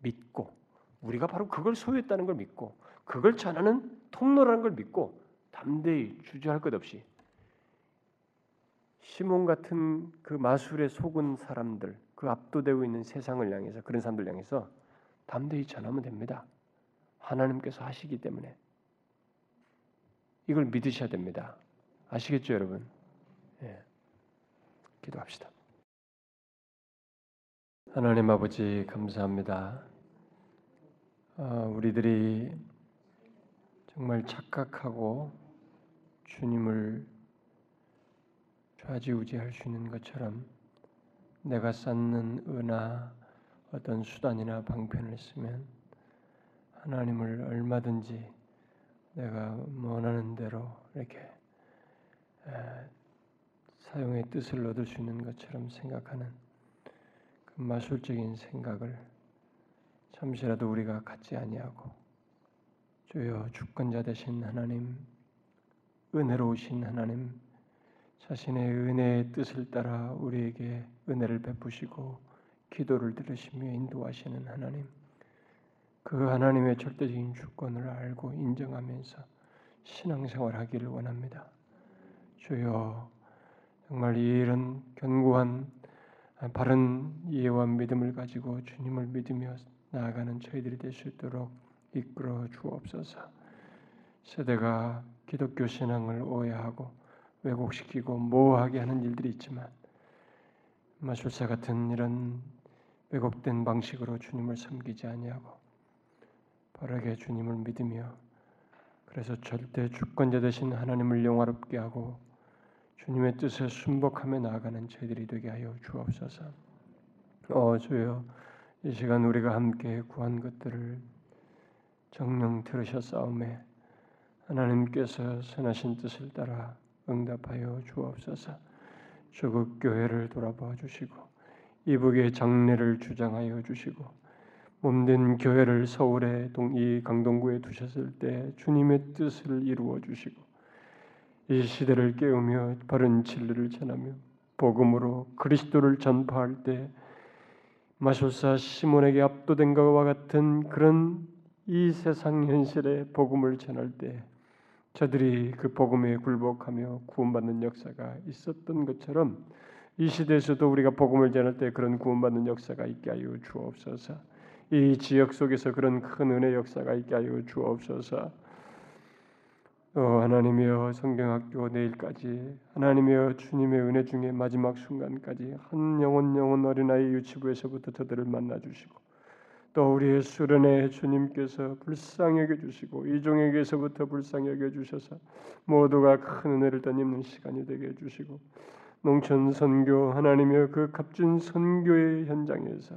믿고 우리가 바로 그걸 소유했다는 걸 믿고 그걸 전하는 통로라는 걸 믿고 담대히 주저할 것 없이 시몬 같은 그 마술에 속은 사람들, 그 압도되고 있는 세상을 향해서 그런 사람들 향해서 담대히 전하면 됩니다. 하나님께서 하시기 때문에 이걸 믿으셔야 됩니다. 아시겠죠, 여러분? 예. 기도합시다. 하나님 아버지 감사합니다. 어, 우리들이 정말 착각하고 주님을 좌지우지할 수 있는 것처럼 내가 쌓는 은하 어떤 수단이나 방편을 쓰면 하나님을 얼마든지 내가 원하는 대로 이렇게 사용의 뜻을 얻을 수 있는 것처럼 생각하는 그 마술적인 생각을 잠시라도 우리가 갖지 아니하고 주여 주권자 되신 하나님 은혜로우신 하나님 자신의 은혜의 뜻을 따라 우리에게 은혜를 베푸시고 기도를 들으시며 인도하시는 하나님 그 하나님의 절대적인 주권을 알고 인정하면서 신앙생활하기를 원합니다. 주여 정말 이런 견고한 바른 이해와 믿음을 가지고 주님을 믿으며 나아가는 저희들이 될 수 있도록 이끌어 주옵소서. 세대가 기독교 신앙을 오해하고 왜곡시키고 모호하게 하는 일들이 있지만 마술사 같은 이런 왜곡된 방식으로 주님을 섬기지 아니하고 바르게 주님을 믿으며 그래서 절대 주권자 되신 하나님을 영화롭게 하고 주님의 뜻에 순복하며 나아가는 저희들이 되게 하여 주옵소서. 어 주여 이 시간 우리가 함께 구한 것들을 정령 들으셨사오매 하나님께서 선하신 뜻을 따라 응답하여 주옵소서. 조국 교회를 돌아봐 주시고 이북의 장례를 주장하여 주시고 몸된 교회를 서울의 동이 강동구에 두셨을 때 주님의 뜻을 이루어 주시고 이 시대를 깨우며 바른 진리를 전하며 복음으로 그리스도를 전파할 때 마술사 시몬에게 압도된 것과 같은 그런 이 세상 현실의 복음을 전할 때 저들이 그 복음에 굴복하며 구원받는 역사가 있었던 것처럼 이 시대에서도 우리가 복음을 전할 때 그런 구원받는 역사가 있게 하여 주옵소서. 이 지역 속에서 그런 큰 은혜 역사가 있게 하여 주옵소서. 어, 하나님이여 성경학교 내일까지 하나님이여 주님의 은혜 중에 마지막 순간까지 한 영혼 영혼 어린아이 유치부에서부터 저들을 만나 주시고 또 우리의 수련회 주님께서 불쌍히 여겨 주시고 이종에게서부터 불쌍히 여겨 주셔서 모두가 큰 은혜를 덧입는 시간이 되게 해 주시고 농촌 선교 하나님이여 그 값진 선교의 현장에서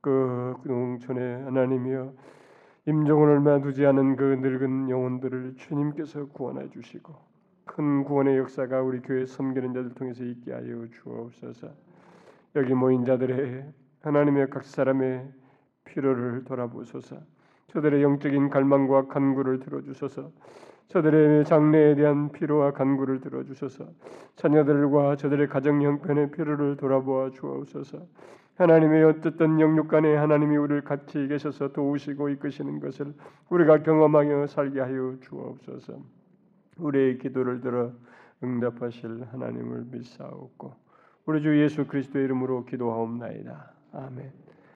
그 농촌에 하나님이여 임종을 얼마 두지 않은 그 늙은 영혼들을 주님께서 구원해 주시고 큰 구원의 역사가 우리 교회 섬기는 자들 통해서 있게 하여 주옵소서. 여기 모인 자들의 하나님의 각 사람의 필요를 돌아보소서. 저들의 영적인 갈망과 간구를 들어주소서. 저들의 장래에 대한 필요와 간구를 들어주소서. 자녀들과 저들의 가정 형편의 필요를 돌아보아 주옵소서. 하나님의 어쨌든 영육 간에 하나님이 우리를 같이 계셔서 도우시고 이끄시는 것을 우리가 경험하여 살게 하여 주옵소서. 우리의 기도를 들어 응답하실 하나님을 믿사옵고 우리 주 예수 그리스도의 이름으로 기도하옵나이다. 아멘.